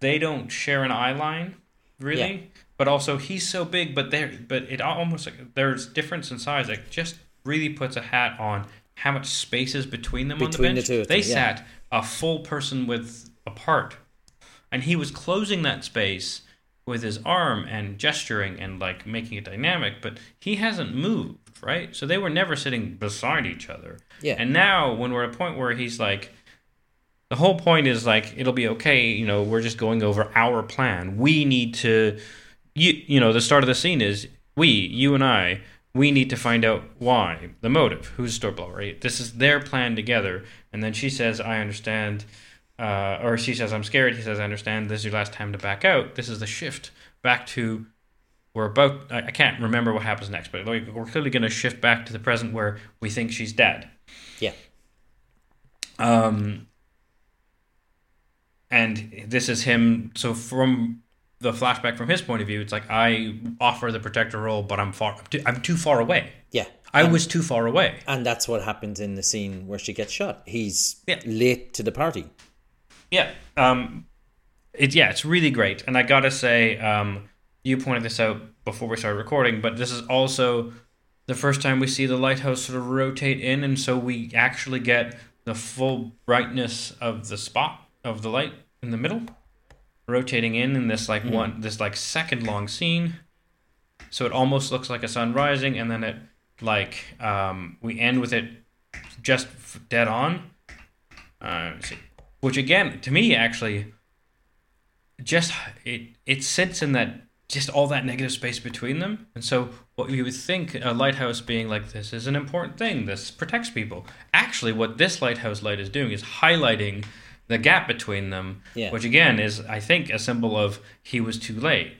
they don't share an eye line really. Yeah. but also he's so big but there but it almost like there's difference in size. Like just really puts a hat on how much space is between them Between on the the bench. two they them, yeah. sat a full person width apart. And he was closing that space with his arm and gesturing and like making it dynamic but he hasn't moved right? So they were never sitting beside each other. Yeah. and now when we're at a point where he's like the whole point is like it'll be okay you know we're just going over our plan. We need to you you know the start of the scene is we you and i we need to find out why. The motive. Who's store blower right? This is their plan together. And then she says i understand uh, or she says i'm scared. He says i understand. This is your last time to back out. This is the shift back to we're about i, I can't remember what happens next but like, we're clearly going to shift back to the present where we think she's dead. Yeah. um, and this is him. So from the flashback from his point of view, it's like I offer the protector role, but I'm far. I'm too, I'm too far away. Yeah. I was too far away. And that's what happens in the scene where she gets shot. He's Yeah. late to the party. Yeah. Um, it yeah, it's really great, and I gotta say, um, you pointed this out before we started recording, but this is also the first time we see the lighthouse sort of rotate in, and so we actually get the full brightness of the spot of the light in the middle, rotating in in this like one this like second long scene. So it almost looks like a sun rising, and then it like um, we end with it just dead on. Uh, see. Which again, to me, actually, just it it sits in that just all that negative space between them, and so what you would think a lighthouse being like this is an important thing. This protects people. Actually, what this lighthouse light is doing is highlighting the gap between them, Yeah. which again is, I think, a symbol of he was too late.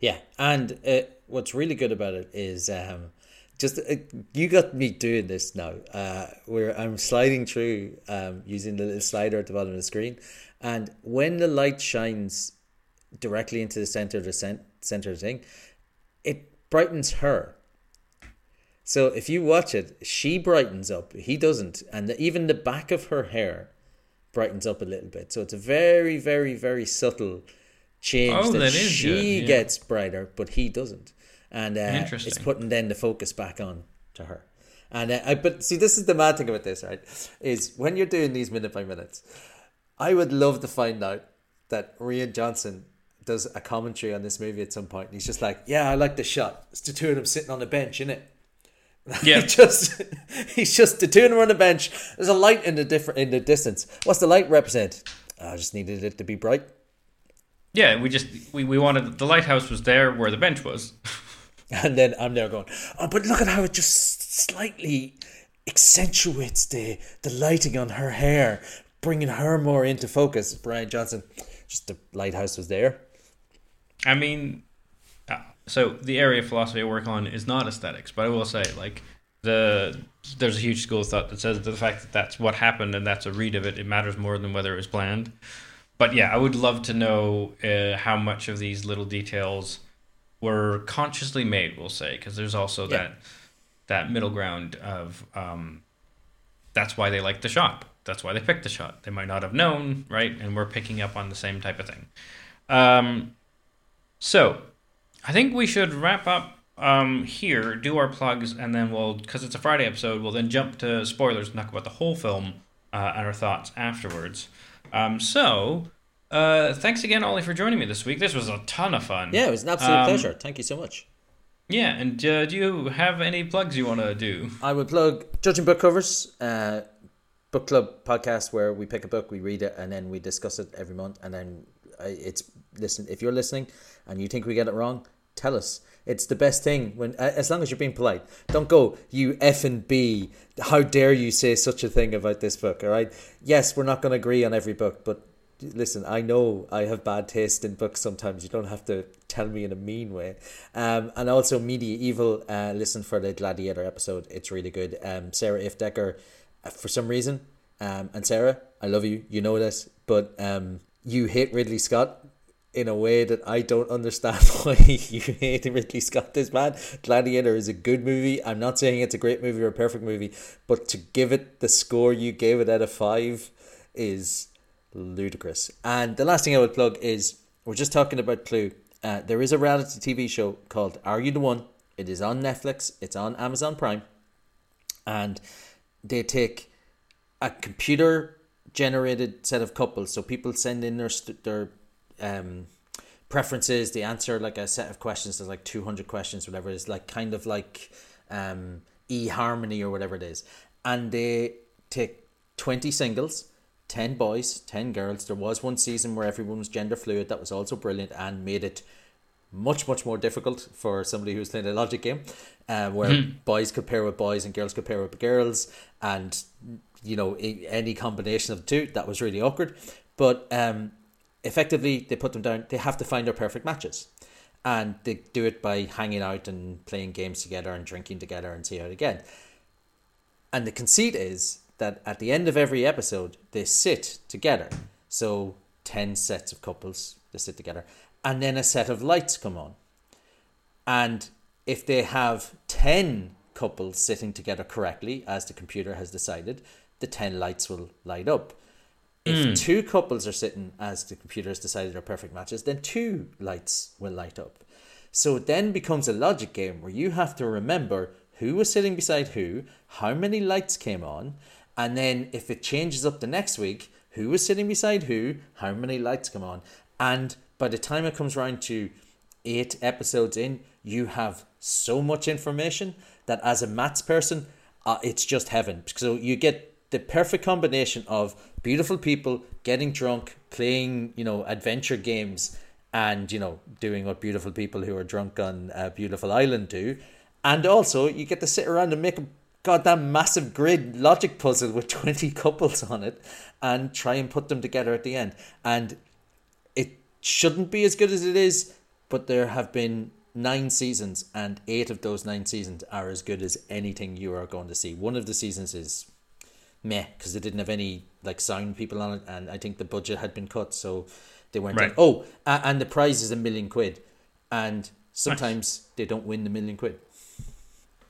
Yeah, and uh, what's really good about it is um, just uh, you got me doing this now. Uh, where I'm sliding through um, using the little slider at the bottom of the screen, and when the light shines directly into the center of the cent- center of the thing, it brightens her. So if you watch it, she brightens up. He doesn't, and the, even the back of her hair brightens up a little bit. So it's a very, very, very subtle change Oh, that, that she yeah. gets brighter, but he doesn't, and uh, it's putting then the focus back on to her. And uh, I, but see, this is the mad thing about this, right? Is when you're doing these minute by minutes, I would love to find out that Rian Johnson does a commentary on this movie at some point. And he's just like, "Yeah, I like the shot. It's the two of them sitting on the bench, isn't it?" Yeah. he just he's just the two of them on the bench. There's a light in the different in the distance. What's the light represent? I just needed it to be bright. Yeah, we just we, we wanted the lighthouse was there where the bench was. And then I'm there going, oh, but look at how it just slightly accentuates the the lighting on her hair, bringing her more into focus. Rian Johnson, just the lighthouse was there. I mean, so the area of philosophy I work on is not aesthetics, but I will say like the there's a huge school of thought that says that the fact that that's what happened and that's a read of it, it matters more than whether it was planned. But yeah, I would love to know uh, how much of these little details were consciously made. We'll say because there's also Yeah. that that middle ground of um, that's why they like the shop. That's why they picked the shot. They might not have known, right? And we're picking up on the same type of thing. Um, so, I think we should wrap up um, here, do our plugs, and then we'll, because it's a Friday episode, we'll then jump to spoilers and talk about the whole film uh, and our thoughts afterwards. Um, so, uh, thanks again, Ollie, for joining me this week. This was a ton of fun. Yeah, it was an absolute Um, pleasure. Thank you so much. Yeah, and uh, do you have any plugs you want to do? I would plug Judging Book Covers, uh, book club podcast where we pick a book, we read it, and then we discuss it every month. And then uh, it's listen. If you're listening and you think we get it wrong, tell us. It's the best thing when, uh, as long as you're being polite. Don't go, you F and B. How dare you say such a thing about this book? All right. Yes, we're not going to agree on every book, but listen, I know I have bad taste in books sometimes. You don't have to tell me in a mean way. Um, and also Media Evil, uh, listen for the Gladiator episode. It's really good. Um, Sarah If Decker, for some reason, um, and Sarah, I love you. You know this, but um, you hate Ridley Scott in a way that I don't understand why you hate Ridley Scott this bad. Gladiator is a good movie. I'm not saying it's a great movie or a perfect movie, but to give it the score you gave it out of five is ludicrous. And the last thing I would plug is we're just talking about Clue. Uh, there is a reality TV show called Are You the One? It is on Netflix. It's on Amazon Prime, and they take a computer generated set of couples. So people send in their their um, preferences. They answer like a set of questions. There's like two hundred questions, whatever. It's like kind of like um, eHarmony or whatever it is, and they take twenty singles. 10 boys, 10 girls. There was one season where everyone was gender fluid. That was also brilliant and made it much, much more difficult for somebody who's playing a logic game, uh, where boys could pair with boys and girls could pair with girls. And, you know, any combination of the two, that was really awkward. But um, effectively, they put them down. They have to find their perfect matches. And they do it by hanging out and playing games together and drinking together and see out again. And the conceit is that at the end of every episode, they sit together. So, 10 sets of couples, they sit together. And then a set of lights come on. And if they have 10 couples sitting together correctly, as the computer has decided, the 10 lights will light up. If two couples are sitting as the computer has decided are perfect matches, then two lights will light up. So it then becomes a logic game where you have to remember who was sitting beside who, how many lights came on, and then if it changes up the next week, who was sitting beside who, how many lights come on. And by the time it comes round to eight episodes in, you have so much information that as a maths person, uh, it's just heaven. So you get the perfect combination of beautiful people getting drunk, playing, you know, adventure games, and you know, doing what beautiful people who are drunk on a beautiful island do, and also you get to sit around and make a goddamn massive grid logic puzzle with twenty couples on it, and try and put them together at the end. And it shouldn't be as good as it is but there have been nine seasons, and eight of those nine seasons are as good as anything you are going to see. One of the seasons is meh because they didn't have any like sound people on it, and I think the budget had been cut, so they weren't. Right. Oh, and the prize is a million quid, and sometimes they don't win the million quid.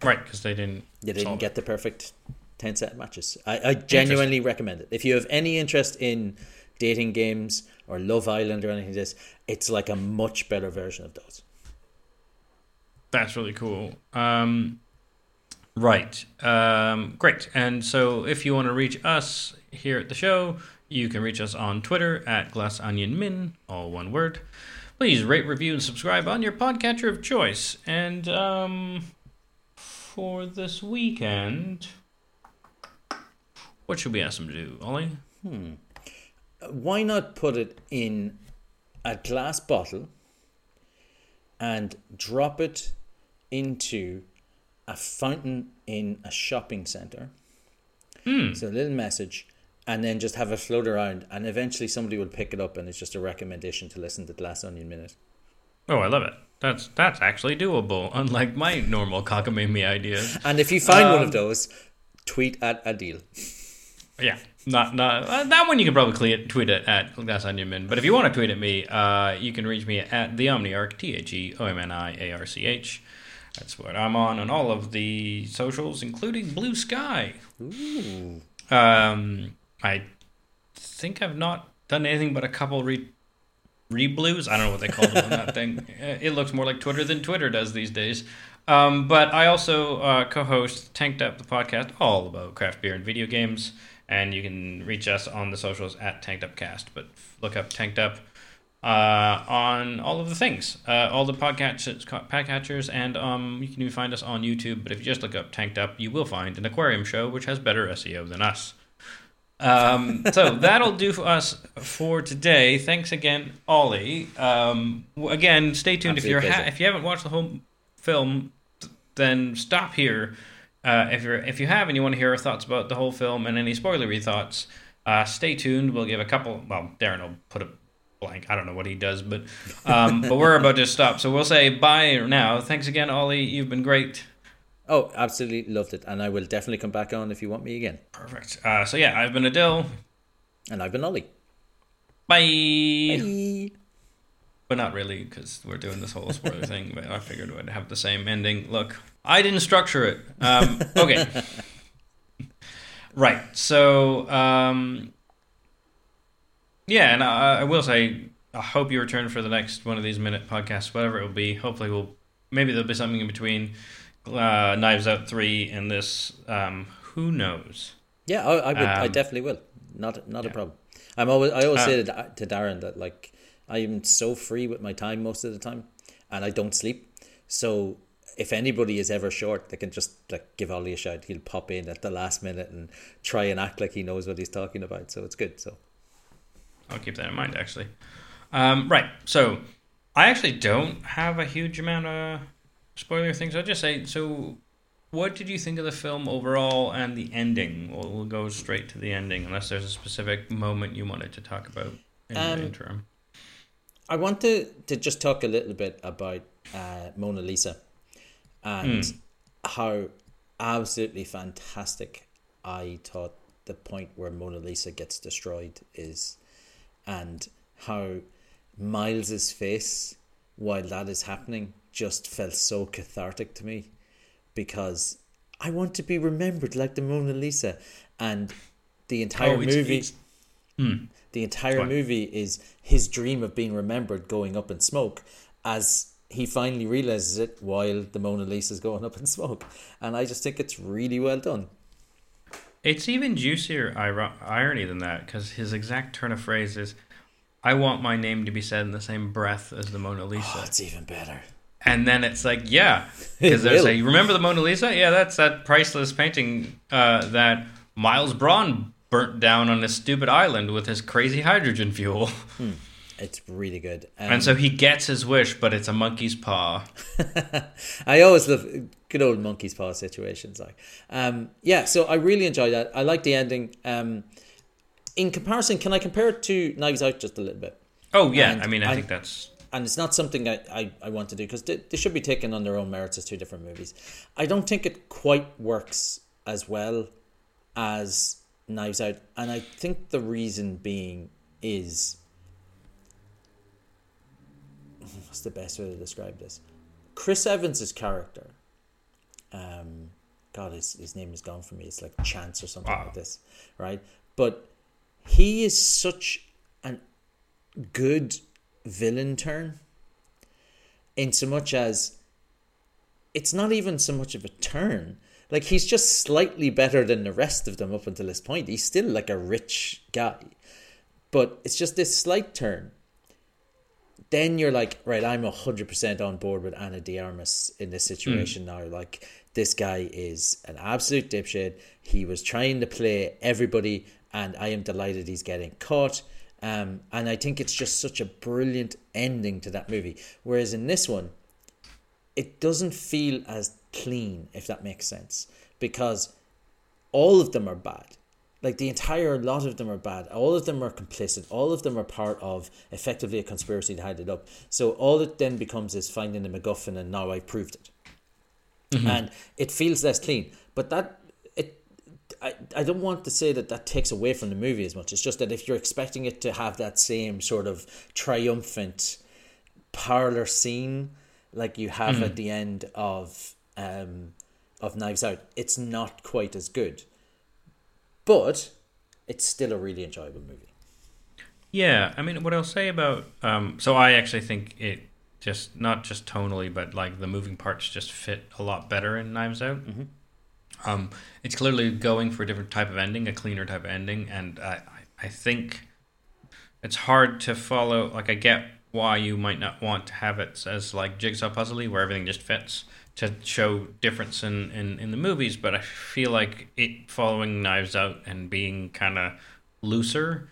Right, because they didn't. They didn't get the perfect 10 set matches. I, I genuinely recommend it. If you have any interest in dating games or Love Island or anything like this, it's like a much better version of those. That's really cool. Um, right. Um, great. And so if you want to reach us here at the show, you can reach us on Twitter at Glass Onion Min, all one word. Please rate, review, and subscribe on your podcatcher of choice. And um, for this weekend, what should we ask them to do, Ollie? Hmm. Why not put it in a glass bottle and drop it into a fountain in a shopping center? So a little message, and then just have it float around, and eventually somebody will pick it up, and it's just a recommendation to listen to Glass Onion Minute. Oh, I love it. That's that's actually doable, unlike my normal cockamamie ideas. And if you find one Um, of those, tweet at Aadil. Yeah, not not uh, that one. You can probably tweet, tweet it at Glass Onion Min. But if you want to tweet at me, uh, you can reach me at the Omniarch T H E O M N I A R C H. That's what I'm on on all of the socials, including Bluesky. Ooh. Um, I think I've not done anything but a couple re reblues. I don't know what they call them on that thing. It looks more like Twitter than Twitter does these days. Um, but I also uh, co-host Tanked Up, the podcast all about craft beer and video games. And you can reach us on the socials at Tanked Up Cast. But look up Tanked Up uh, on all of the things, uh, all the podcatchers, podcatchers, and um, you can even find us on YouTube. But if you just look up Tanked Up, you will find an aquarium show which has better SEO than us. Um, so that'll do for us for today. Thanks again, Ollie. Um, again, stay tuned if you're ha- if you haven't watched the whole film, then stop here. Uh, if you're if you have and you want to hear our thoughts about the whole film and any spoilery thoughts, uh, stay tuned. We'll give a couple. Well, Darren will put a blank. I don't know what he does, but um, but we're about to stop. So we'll say bye now. Thanks again, Ollie. You've been great. Oh, absolutely loved it. And I will definitely come back on if you want me again. Perfect. Uh, so yeah, I've been Aadil. And I've been Ollie. Bye. Bye. But not really, because we're doing this whole spoiler thing. But I figured we'd have the same ending. Look, I didn't structure it. Um, okay. right. So, um, yeah, and I, I will say, I hope you return for the next one of these minute podcasts, whatever it will be. Hopefully, we'll maybe there'll be something in between uh, Knives Out three and this. Um, who knows? Yeah, I, I would. I Um, definitely will. Not not a problem. I'm always. I always Uh, say to, to Darren that like I am so free with my time most of the time, and I don't sleep. So if anybody is ever short, they can just like give Ollie a shout. He'll pop in at the last minute and try and act like he knows what he's talking about. So it's good. So I'll keep that in mind, actually. Um, right. So, I actually don't have a huge amount of spoiler things. I'll just say, so, what did you think of the film overall and the ending? We'll, we'll go straight to the ending, unless there's a specific moment you wanted to talk about in Um, the interim. I want to to just talk a little bit about uh, Mona Lisa and how absolutely fantastic I thought the point where Mona Lisa gets destroyed is, and how Miles's face while that is happening just felt so cathartic to me because I want to be remembered like the Mona Lisa and the entire Oh, it's- movie it's- hmm. the entire movie is his dream of being remembered going up in smoke as he finally realizes it while the Mona Lisa is going up in smoke. And I just think it's really well done. It's even juicier iro- irony than that, because his exact turn of phrase is, I want my name to be said in the same breath as the Mona Lisa. Oh, it's even better. And then it's like, yeah, because will. a remember the Mona Lisa? Yeah, that's that priceless painting uh, that Miles Bron burnt down on a stupid island with his crazy hydrogen fuel. It's really good. Um, And so he gets his wish, but it's a monkey's paw. I always love good old monkey's paw situations. Like, um, yeah. So I really enjoy that. I like the ending. Um, in comparison, can I compare it to Knives Out just a little bit? Oh yeah, And I mean, I, I- think that's and it's not something I, I, I want to do because they, they should be taken on their own merits as two different movies. I don't think it quite works as well as Knives Out, and I think the reason being is what's the best way to describe this? Chris Evans's character, um, God, his, his name is gone from me. It's like Chance or something Wow. like this, right? But he is such an good villain turn in so much as it's not even so much of a turn. Like he's just slightly better than the rest of them up until this point. He's still like a rich guy. But it's just this slight turn. Then you're like, right, I'm hundred percent on board with Ana de Armas in this situation now. Like this guy is an absolute dipshit. He was trying to play everybody, and I am delighted he's getting caught. Um, and I think it's just such a brilliant ending to that movie. Whereas in this one, it doesn't feel as clean, if that makes sense, because all of them are bad. Like the entire lot of them are bad. All of them are complicit. All of them are part of effectively a conspiracy to hide it up. So all it then becomes is finding the MacGuffin, and now I've proved it. And it feels less clean. But that it, I, I don't want to say that that takes away from the movie as much. It's just that if you're expecting it to have that same sort of triumphant parlor scene like you have at the end of um of Knives Out, it's not quite as good. But it's still a really enjoyable movie. Yeah, I mean, what I'll say about um, so I actually think it just not just tonally, but like the moving parts just fit a lot better in Knives Out. Um, it's clearly going for a different type of ending, a cleaner type of ending, and I, I I think it's hard to follow. Like, I get why you might not want to have it as like jigsaw puzzly, where everything just fits to show difference in, in, in the movies. But I feel like it following Knives Out and being kind of looser,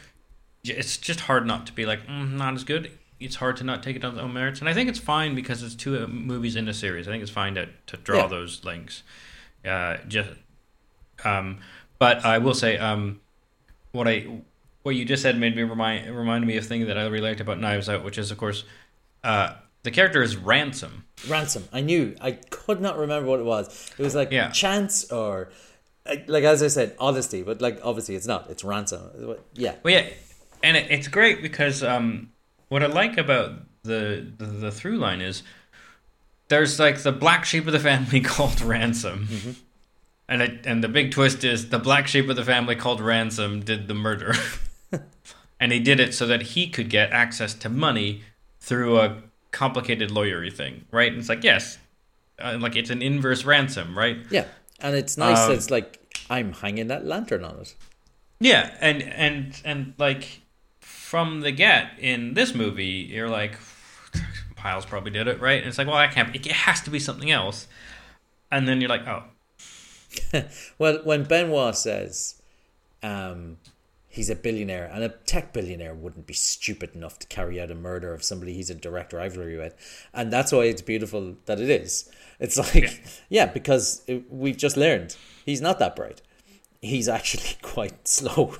it's just hard not to be like mm, not as good. It's hard to not take it on its own merits, and I think it's fine because it's two uh, movies in a series. I think it's fine to to draw Yeah. those links. Uh, just um, but I will say, um, what I what you just said made me remind reminded me of a thing that I really liked about Knives Out, which is of course uh, the character is Ransom. Ransom. I knew. I could not remember what it was. It was like Yeah. chance or like, as I said, honesty. But like obviously it's not. It's ransom. Yeah. Well, yeah, and it, it's great because um, what I like about the, the the through line is there's like the black sheep of the family called Ransom. And it, and the big twist is the black sheep of the family called Ransom did the murder. and he did it so that he could get access to money through a complicated lawyery thing, right? And it's like, yes, uh, like it's an inverse ransom, right? Yeah. And it's nice Um, that it's like I'm hanging that lantern on it. Yeah, and and and like from the get in this movie, you're like, Piles probably did it, right? And it's like, well, I can't. It has to be something else. And then you're like, oh, Well, when Benoit says um, he's a billionaire, and a tech billionaire wouldn't be stupid enough to carry out a murder of somebody he's a direct rivalry with, and that's why it's beautiful that it is. It's like, yeah, Yeah. because it, we've just learned he's not that bright. He's actually quite slow.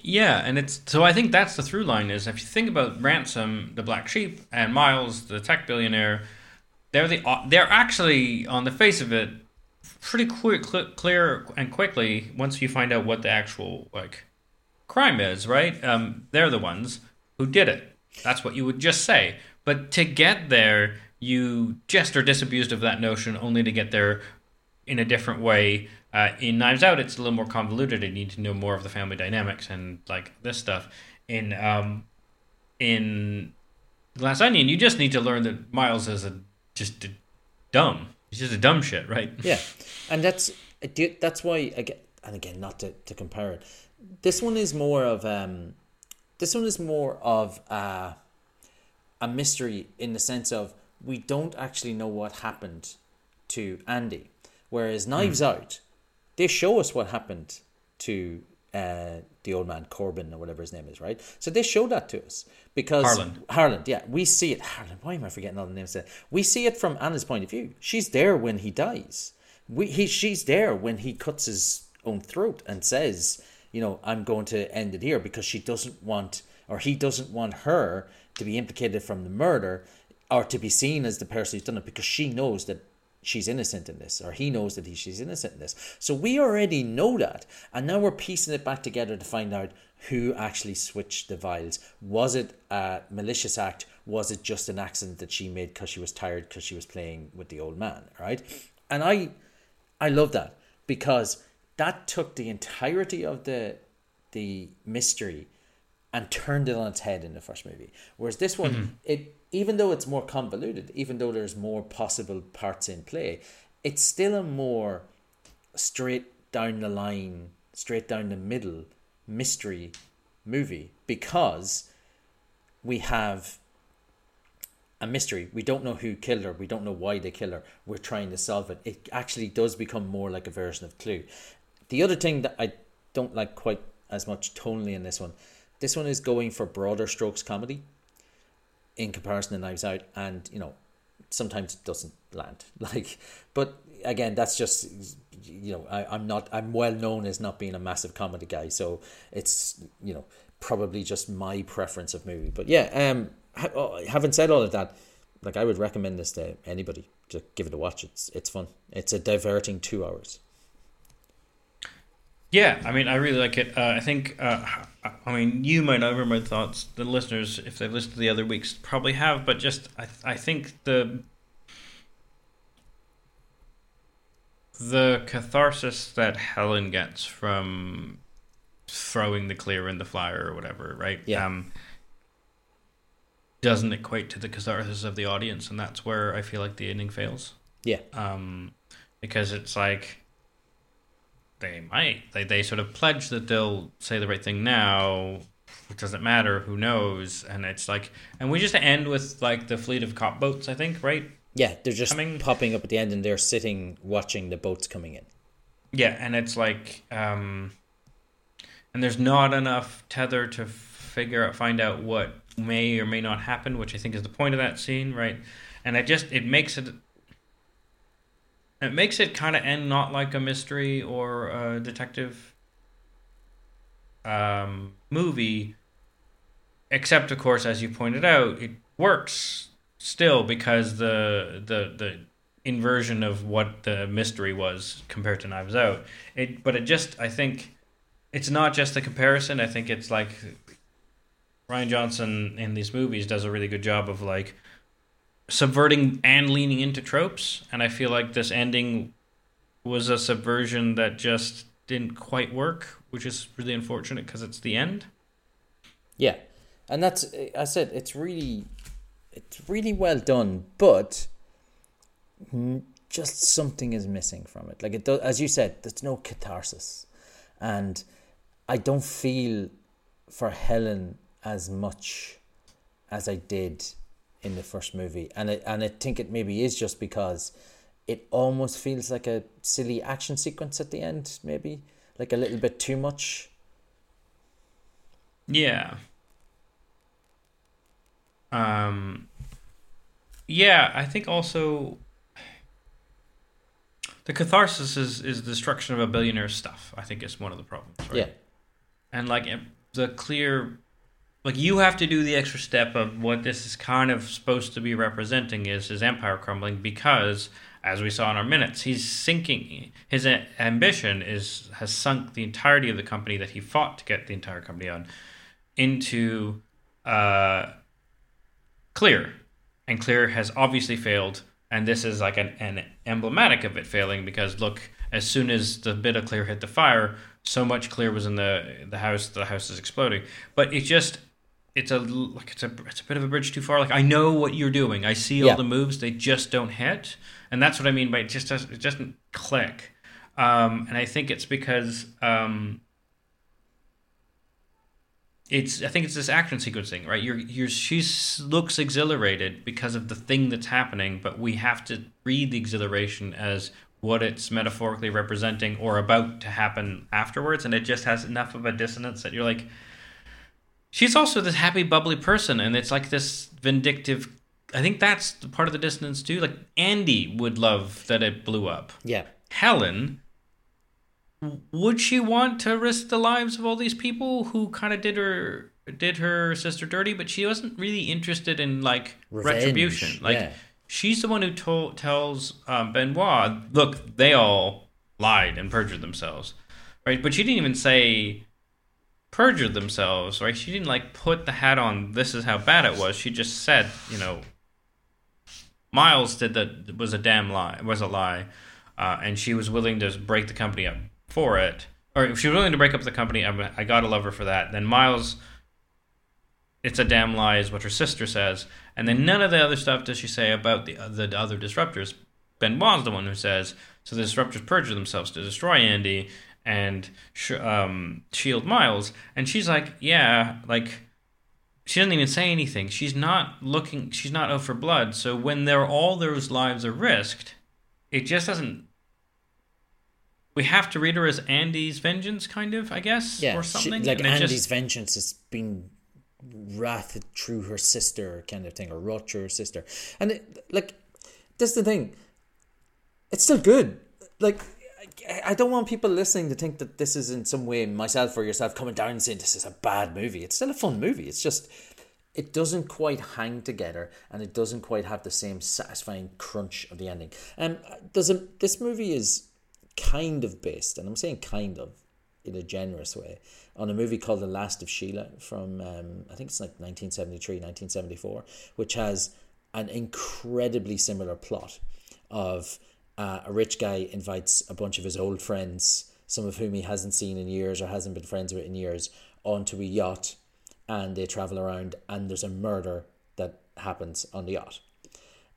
yeah, and it's so I think that's the through line is if you think about Ransom, the black sheep, and Miles, the tech billionaire, they're the they're actually on the face of it pretty quick, cl- clear and quickly once you find out what the actual like crime is, right? Um, they're the ones who did it. That's what you would just say. But to get there, you just are disabused of that notion only to get there in a different way. Uh, in Knives Out, it's a little more convoluted. You need to know more of the family dynamics and like this stuff. In um, in Glass Onion, you just need to learn that Miles is a just a dumb. He's just a dumb shit, right? Yeah, and that's that's why again and again not to, to compare it. This one is more of um, this one is more of a, a mystery in the sense of we don't actually know what happened to Andy, whereas Knives Out, they show us what happened to uh, the old man Corbin or whatever his name is, right? So they show that to us because Harland. Harland, yeah, we see it. Harland, why am I forgetting all the names? We see it from Anna's point of view. She's there when he dies. We he she's there when he cuts his own throat and says, you know, I'm going to end it here because she doesn't want or he doesn't want her to be implicated from the murder or to be seen as the person who's done it because she knows that she's innocent in this or he knows that he, she's innocent in this. So we already know that and now we're piecing it back together to find out who actually switched the vials. Was it a malicious act? Was it just an accident that she made because she was tired because she was playing with the old man right? And i i love that because that took the entirety of the the mystery and turned it on its head in the first movie. Whereas this one, mm-hmm. it even though it's more convoluted, even though there's more possible parts in play, it's still a more straight down the line, straight down the middle mystery movie because we have a mystery. We don't know who killed her. We don't know why they killed her. We're trying to solve it. It actually does become more like a version of Clue. The other thing that I don't like quite as much tonally in this one, this one is going for broader strokes comedy in comparison to Knives Out, and you know sometimes it doesn't land. Like, but again, that's just you know I, I'm not I'm well known as not being a massive comedy guy, so it's you know probably just my preference of movie. But yeah, um, oh, having said all of that, like I would recommend this to anybody. Just give it a watch. It's it's fun. It's a diverting two hours. Yeah, I mean, I really like it. Uh, I think, uh, I mean, you might not remember my thoughts. The listeners, if they've listened to the other weeks, probably have. But just, I, I think the the catharsis that Helen gets from throwing the Klear in the flyer or whatever, right? Yeah. Um, doesn't equate to the catharsis of the audience, and that's where I feel like the ending fails Yeah, um, because it's like they might they they sort of pledge that they'll say the right thing now. It doesn't matter who knows, and it's like, and we just end with like the fleet of cop boats. I think, right? yeah. They're just Coming- popping up at the end, and they're sitting watching the boats coming in. Yeah, and it's like, um, and there's not enough tether to figure out, find out what may or may not happen, which I think is the point of that scene, right? And it just it makes it it makes it kind of end not like a mystery or a detective um, movie, except of course, as you pointed out, it works still because the the the inversion of what the mystery was compared to Knives Out. It, but it just, I think, it's not just the comparison. I think it's like Rian Johnson in these movies does a really good job of like subverting and leaning into tropes. And I feel like this ending was a subversion that just didn't quite work, which is really unfortunate because it's the end. Yeah, and that's I said it's really, it's really well done, but just something is missing from it. Like it does, as you said, there's no catharsis, and I don't feel for Helen as much as I did in the first movie, and I, and I think it maybe is just because it almost feels like a silly action sequence at the end, maybe like a little bit too much. Yeah. Um yeah, I think also the catharsis is is the destruction of a billionaire's stuff. I think is one of the problems, right? Yeah, And like the Klear like you have to do the extra step of what this is kind of supposed to be representing is his empire crumbling because as we saw in our minutes he's sinking. His ambition is has sunk the entirety of the company that he fought to get the entire company on into uh Klear. And Klear has obviously failed and this is like an, an emblematic of it failing because look as soon as the bit of Klear hit the fire so much Klear was in the the house the house is exploding. But it just it's a like it's a it's a bit of a bridge too far. Like i know what you're doing. I see all Yeah. the moves. They just don't hit. And that's what i mean by it just does it doesn't click. Um and i think it's because um it's I think it's this action sequence thing, right? You're you're she looks exhilarated because of the thing that's happening, but we have to read the exhilaration as what it's metaphorically representing or about to happen afterwards, and it just has enough of a dissonance that you're like, she's also this happy, bubbly person, and it's like this vindictive. I think that's the part of the dissonance too. Like Andy would love that it blew up. yeah. Helen, would she want to risk the lives of all these people who kind of did her did her sister dirty, but she wasn't really interested in like Revenge, retribution. Like yeah. she's the one who told tells um, Benoit, look, they all lied and perjured themselves, right? But she didn't even say perjured themselves, right? She didn't like put the hat on. This is how bad it was. She just said, you know, Miles did that was a damn lie, was a lie, uh, and she was willing to break the company up for it, or if she was willing to break up the company. I, I gotta love her for that. Then Miles, it's a damn lie, is what her sister says, and then none of the other stuff does she say about the the other disruptors. Ben Benoit's the one who says so. The disruptors perjure themselves to destroy Andy and sh- um, shield Miles, and she's like, yeah, like she doesn't even say anything. She's not looking. She's not out for blood. So when they're all those lives are risked, it just doesn't. We have to read her as Andy's vengeance, kind of, I guess, Yeah, or she- something. like And Andy's just- vengeance has been wrath through her sister, kind of thing, or wrought through her sister. And it, like, that's the thing. It's still good. Like, I- don't want people listening to think that this is in some way myself or yourself coming down and saying this is a bad movie. It's still a fun movie. It's just it doesn't quite hang together and it doesn't quite have the same satisfying crunch of the ending. Um, does a, this movie is kind of based, and I'm saying kind of in a generous way, on a movie called The Last of Sheila from um, I think it's like 1973, 1974, which has an incredibly similar plot of uh, a rich guy invites a bunch of his old friends, some of whom he hasn't seen in years or hasn't been friends with in years, onto a yacht and they travel around and there's a murder that happens on the yacht.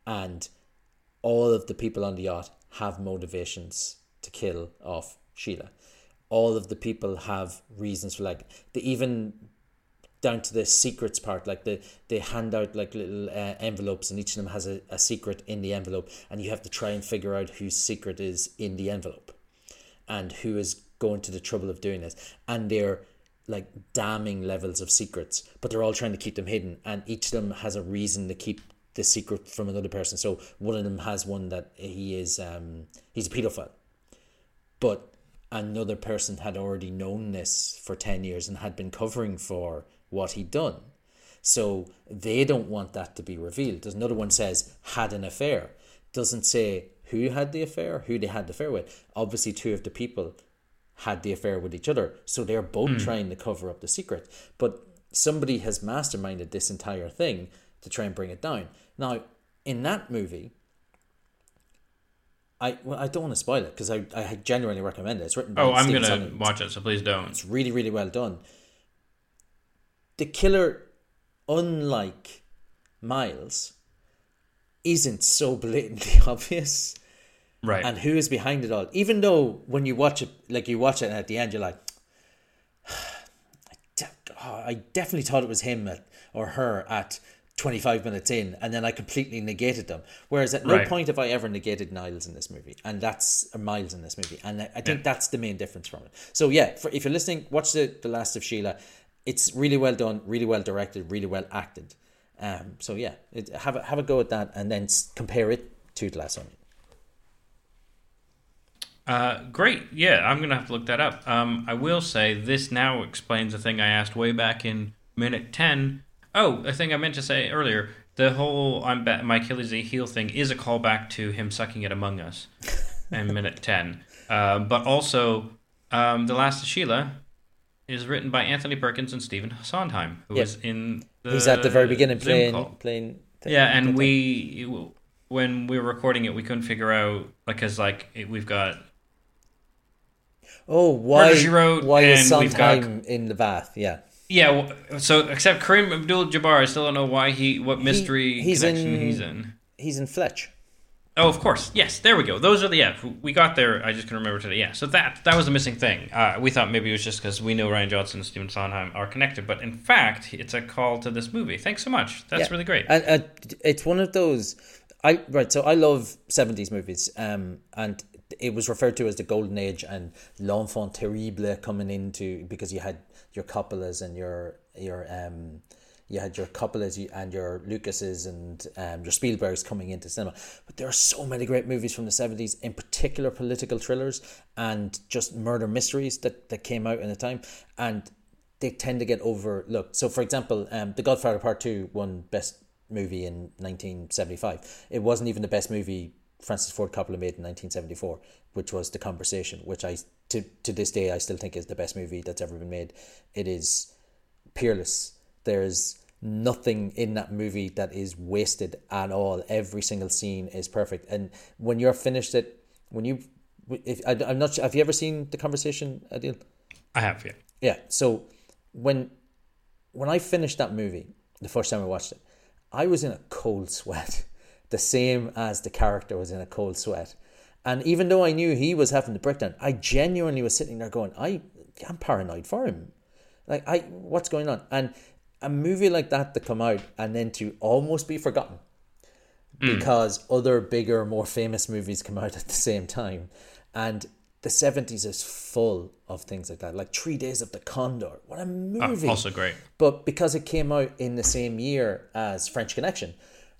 And all of the people on the yacht have motivations to kill off Sheila. All of the people have reasons for like they even down to the secrets part like the they hand out like little uh, envelopes and each of them has a, a secret in the envelope and you have to try and figure out whose secret is in the envelope and who is going to the trouble of doing this. And they're like damning levels of secrets but they're all trying to keep them hidden and each of them has a reason to keep the secret from another person. So one of them has one that he is um he's a pedophile but another person had already known this for 10 years and had been covering for what he'd done so they don't want that to be revealed there's another one says had an affair doesn't say who had the affair who they had the affair with obviously two of the people had the affair with each other so they're both hmm. trying to cover up the secret but somebody has masterminded this entire thing to try and bring it down now in that movie I well, I don't want to spoil it because I, I genuinely recommend it. It's written by Oh, I'm gonna Sondheim. watch it, so please don't. It's really, really well done. The killer, unlike Miles, isn't so blatantly obvious. Right. And who is behind it all? Even though when you watch it, like you watch it, and at the end you're like, I, de- oh, I definitely thought it was him at, or her at 25 minutes in, and then I completely negated them. Whereas at no Right. point have I ever negated Niles in this movie, and that's or Miles in this movie, and I, I think that's the main difference from it. So yeah, for, if you're listening, watch the the Last of Sheila. It's really well done, really well directed, really well acted. Um, so yeah, it, have a, have a go at that, and then compare it to the last one. Uh, great. Yeah, I'm gonna have to look that up. Um, I will say this now explains the thing I asked way back in minute ten. Oh, a thing I meant to say earlier. The whole I'm ba- my Achilles heel thing is a callback to him sucking it among us in minute ten. Uh, but also, um, the last of Sheila is written by Anthony Perkins and Stephen Sondheim, who Yep. was in. The He's at the very beginning Zoom playing call. playing. Yeah, and we when we were recording it, we couldn't figure out because like it, we've got Oh, why? Wrote, why is we've got- Sondheim in the bath? Yeah, Yeah, so except Kareem Abdul-Jabbar, I still don't know why he, what mystery he's connection in- he's in. he's in Fletch. Oh, of course, yes. There we go. Those are the yeah. We got there. I just can remember today. Yeah, so that that was the missing thing. Uh, we thought maybe it was just because we know Rian Johnson and Stephen Sondheim are connected, but in fact, it's a call to this movie. Thanks so much. That's Yeah. really great. And uh, it's one of those. I right. So I love seventies movies. Um, and it was referred to as the golden age and l'enfant terrible coming into because you had your Coppolas and your your um. You had your Coppolas and your Lucases and um, your Spielbergs coming into cinema, but there are so many great movies from the seventies, in particular political thrillers and just murder mysteries that, that came out in the time. And they tend to get overlooked. So, for example, um, The Godfather Part Two won Best Movie in nineteen seventy five. It wasn't even the best movie Francis Ford Coppola made in nineteen seventy four, which was The Conversation, which I to to this day I still think is the best movie that's ever been made. It is peerless. There's nothing in that movie that is wasted at all. Every single scene is perfect, and when you're finished it, when you, if I, I'm not, sure- have you ever seen the conversation, Aadil? I have, yeah. Yeah. So when when I finished that movie the first time I watched it, I was in a cold sweat, the same as the character was in a cold sweat. And even though I knew he was having the breakdown, I genuinely was sitting there going, I I'm paranoid for him. Like I what's going on? And a movie like that to come out and then to almost be forgotten because other bigger, more famous movies come out at the same time. And the 70s is full of things like that, like Three Days of the Condor. What a Uh, movie! also great. But because it came out in the same year as French Connection,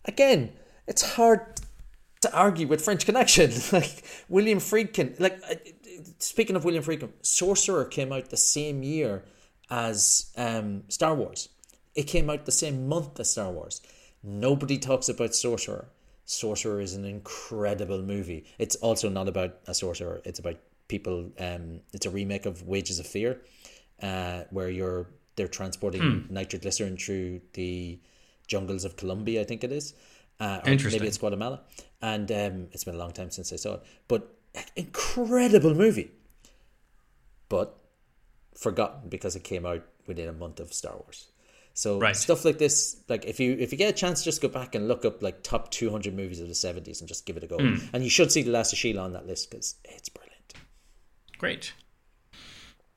again, it's hard to argue with French Connection. like William Friedkin, like uh, speaking of William Friedkin, Sorcerer came out the same year as um, Star Wars. It came out the same month as Star Wars. Nobody talks about Sorcerer. Sorcerer is an incredible movie. It's also not about a sorcerer. It's about people. Um, it's a remake of Wages of Fear, uh, where you're they're transporting nitroglycerin through the jungles of Colombia. I think it is. Uh, or Interesting. Maybe it's Guatemala, and um, it's been a long time since I saw it. But incredible movie, but forgotten because it came out within a month of Star Wars. So Right. stuff like this, like if you if you get a chance, just go back and look up like top two hundred movies of the seventies and just give it a go. Hmm. And you should see The Last of Sheila on that list because it's brilliant. Great.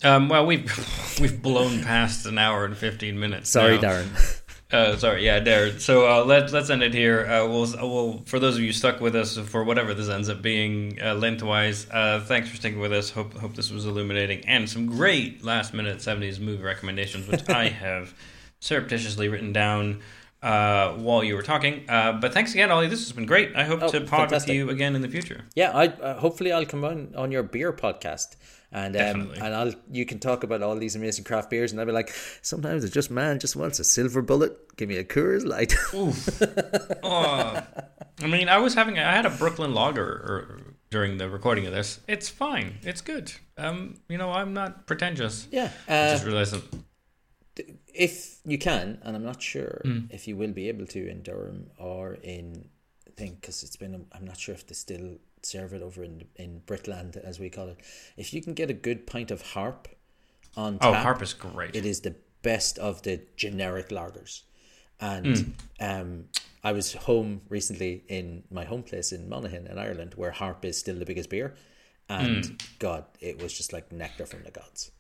Um, well, we've we've blown past an hour and fifteen minutes. Sorry, now. Darren. Uh, sorry, yeah, Darren. So uh, let let's end it here. Uh, we'll we'll for those of you stuck with us for whatever this ends up being uh, lengthwise. Uh, thanks for sticking with us. Hope hope this was illuminating and some great last minute seventies movie recommendations, which I have surreptitiously written down uh, while you were talking. Uh, but thanks again, Ollie. This has been great. I hope Oh, to pod fantastic. with you again in the future. Yeah, I uh, hopefully I'll come on on your beer podcast. And um, and I'll you can talk about all these amazing craft beers, and I'll be like, sometimes it's just man just wants a silver bullet. Give me a Coors Light. Oh, I mean, I was having I had a Brooklyn Lager er, during the recording of this. It's fine. It's good. Um, you know, I'm not pretentious. yeah, I uh, just realized that. If you can, and I'm not sure Hmm. if you will be able to in Durham or in thing because it's been I'm not sure if they still serve it over in in Britland as we call it. If you can get a good pint of Harp on Oh, tap, Harp is great. it is the best of the generic lagers. And Hmm. um, I was home recently in my home place in Monaghan in Ireland, where Harp is still the biggest beer. And Hmm. God, it was just like nectar from the gods.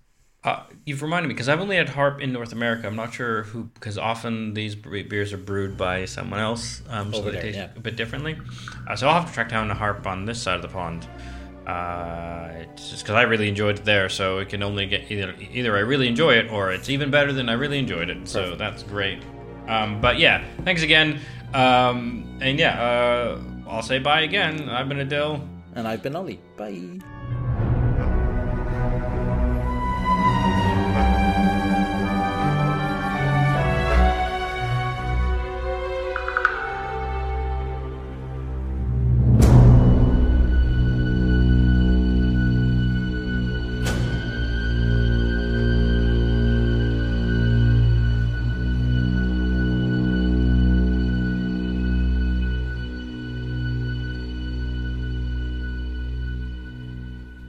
Uh, you've reminded me because I've only had Harp in North America. I'm not sure who because often these beers are brewed by someone else, um, so Over they there, taste yeah. a bit differently. Uh, so I'll have to track down a Harp on this side of the pond. Uh, it's just because I really enjoyed it there, so it can only get either either I really enjoy it or it's even better than I really enjoyed it. So that's great. Um, but yeah, thanks again. Um, and yeah, uh, I'll say bye again. I've been Aadil. And I've been Ollie. Bye.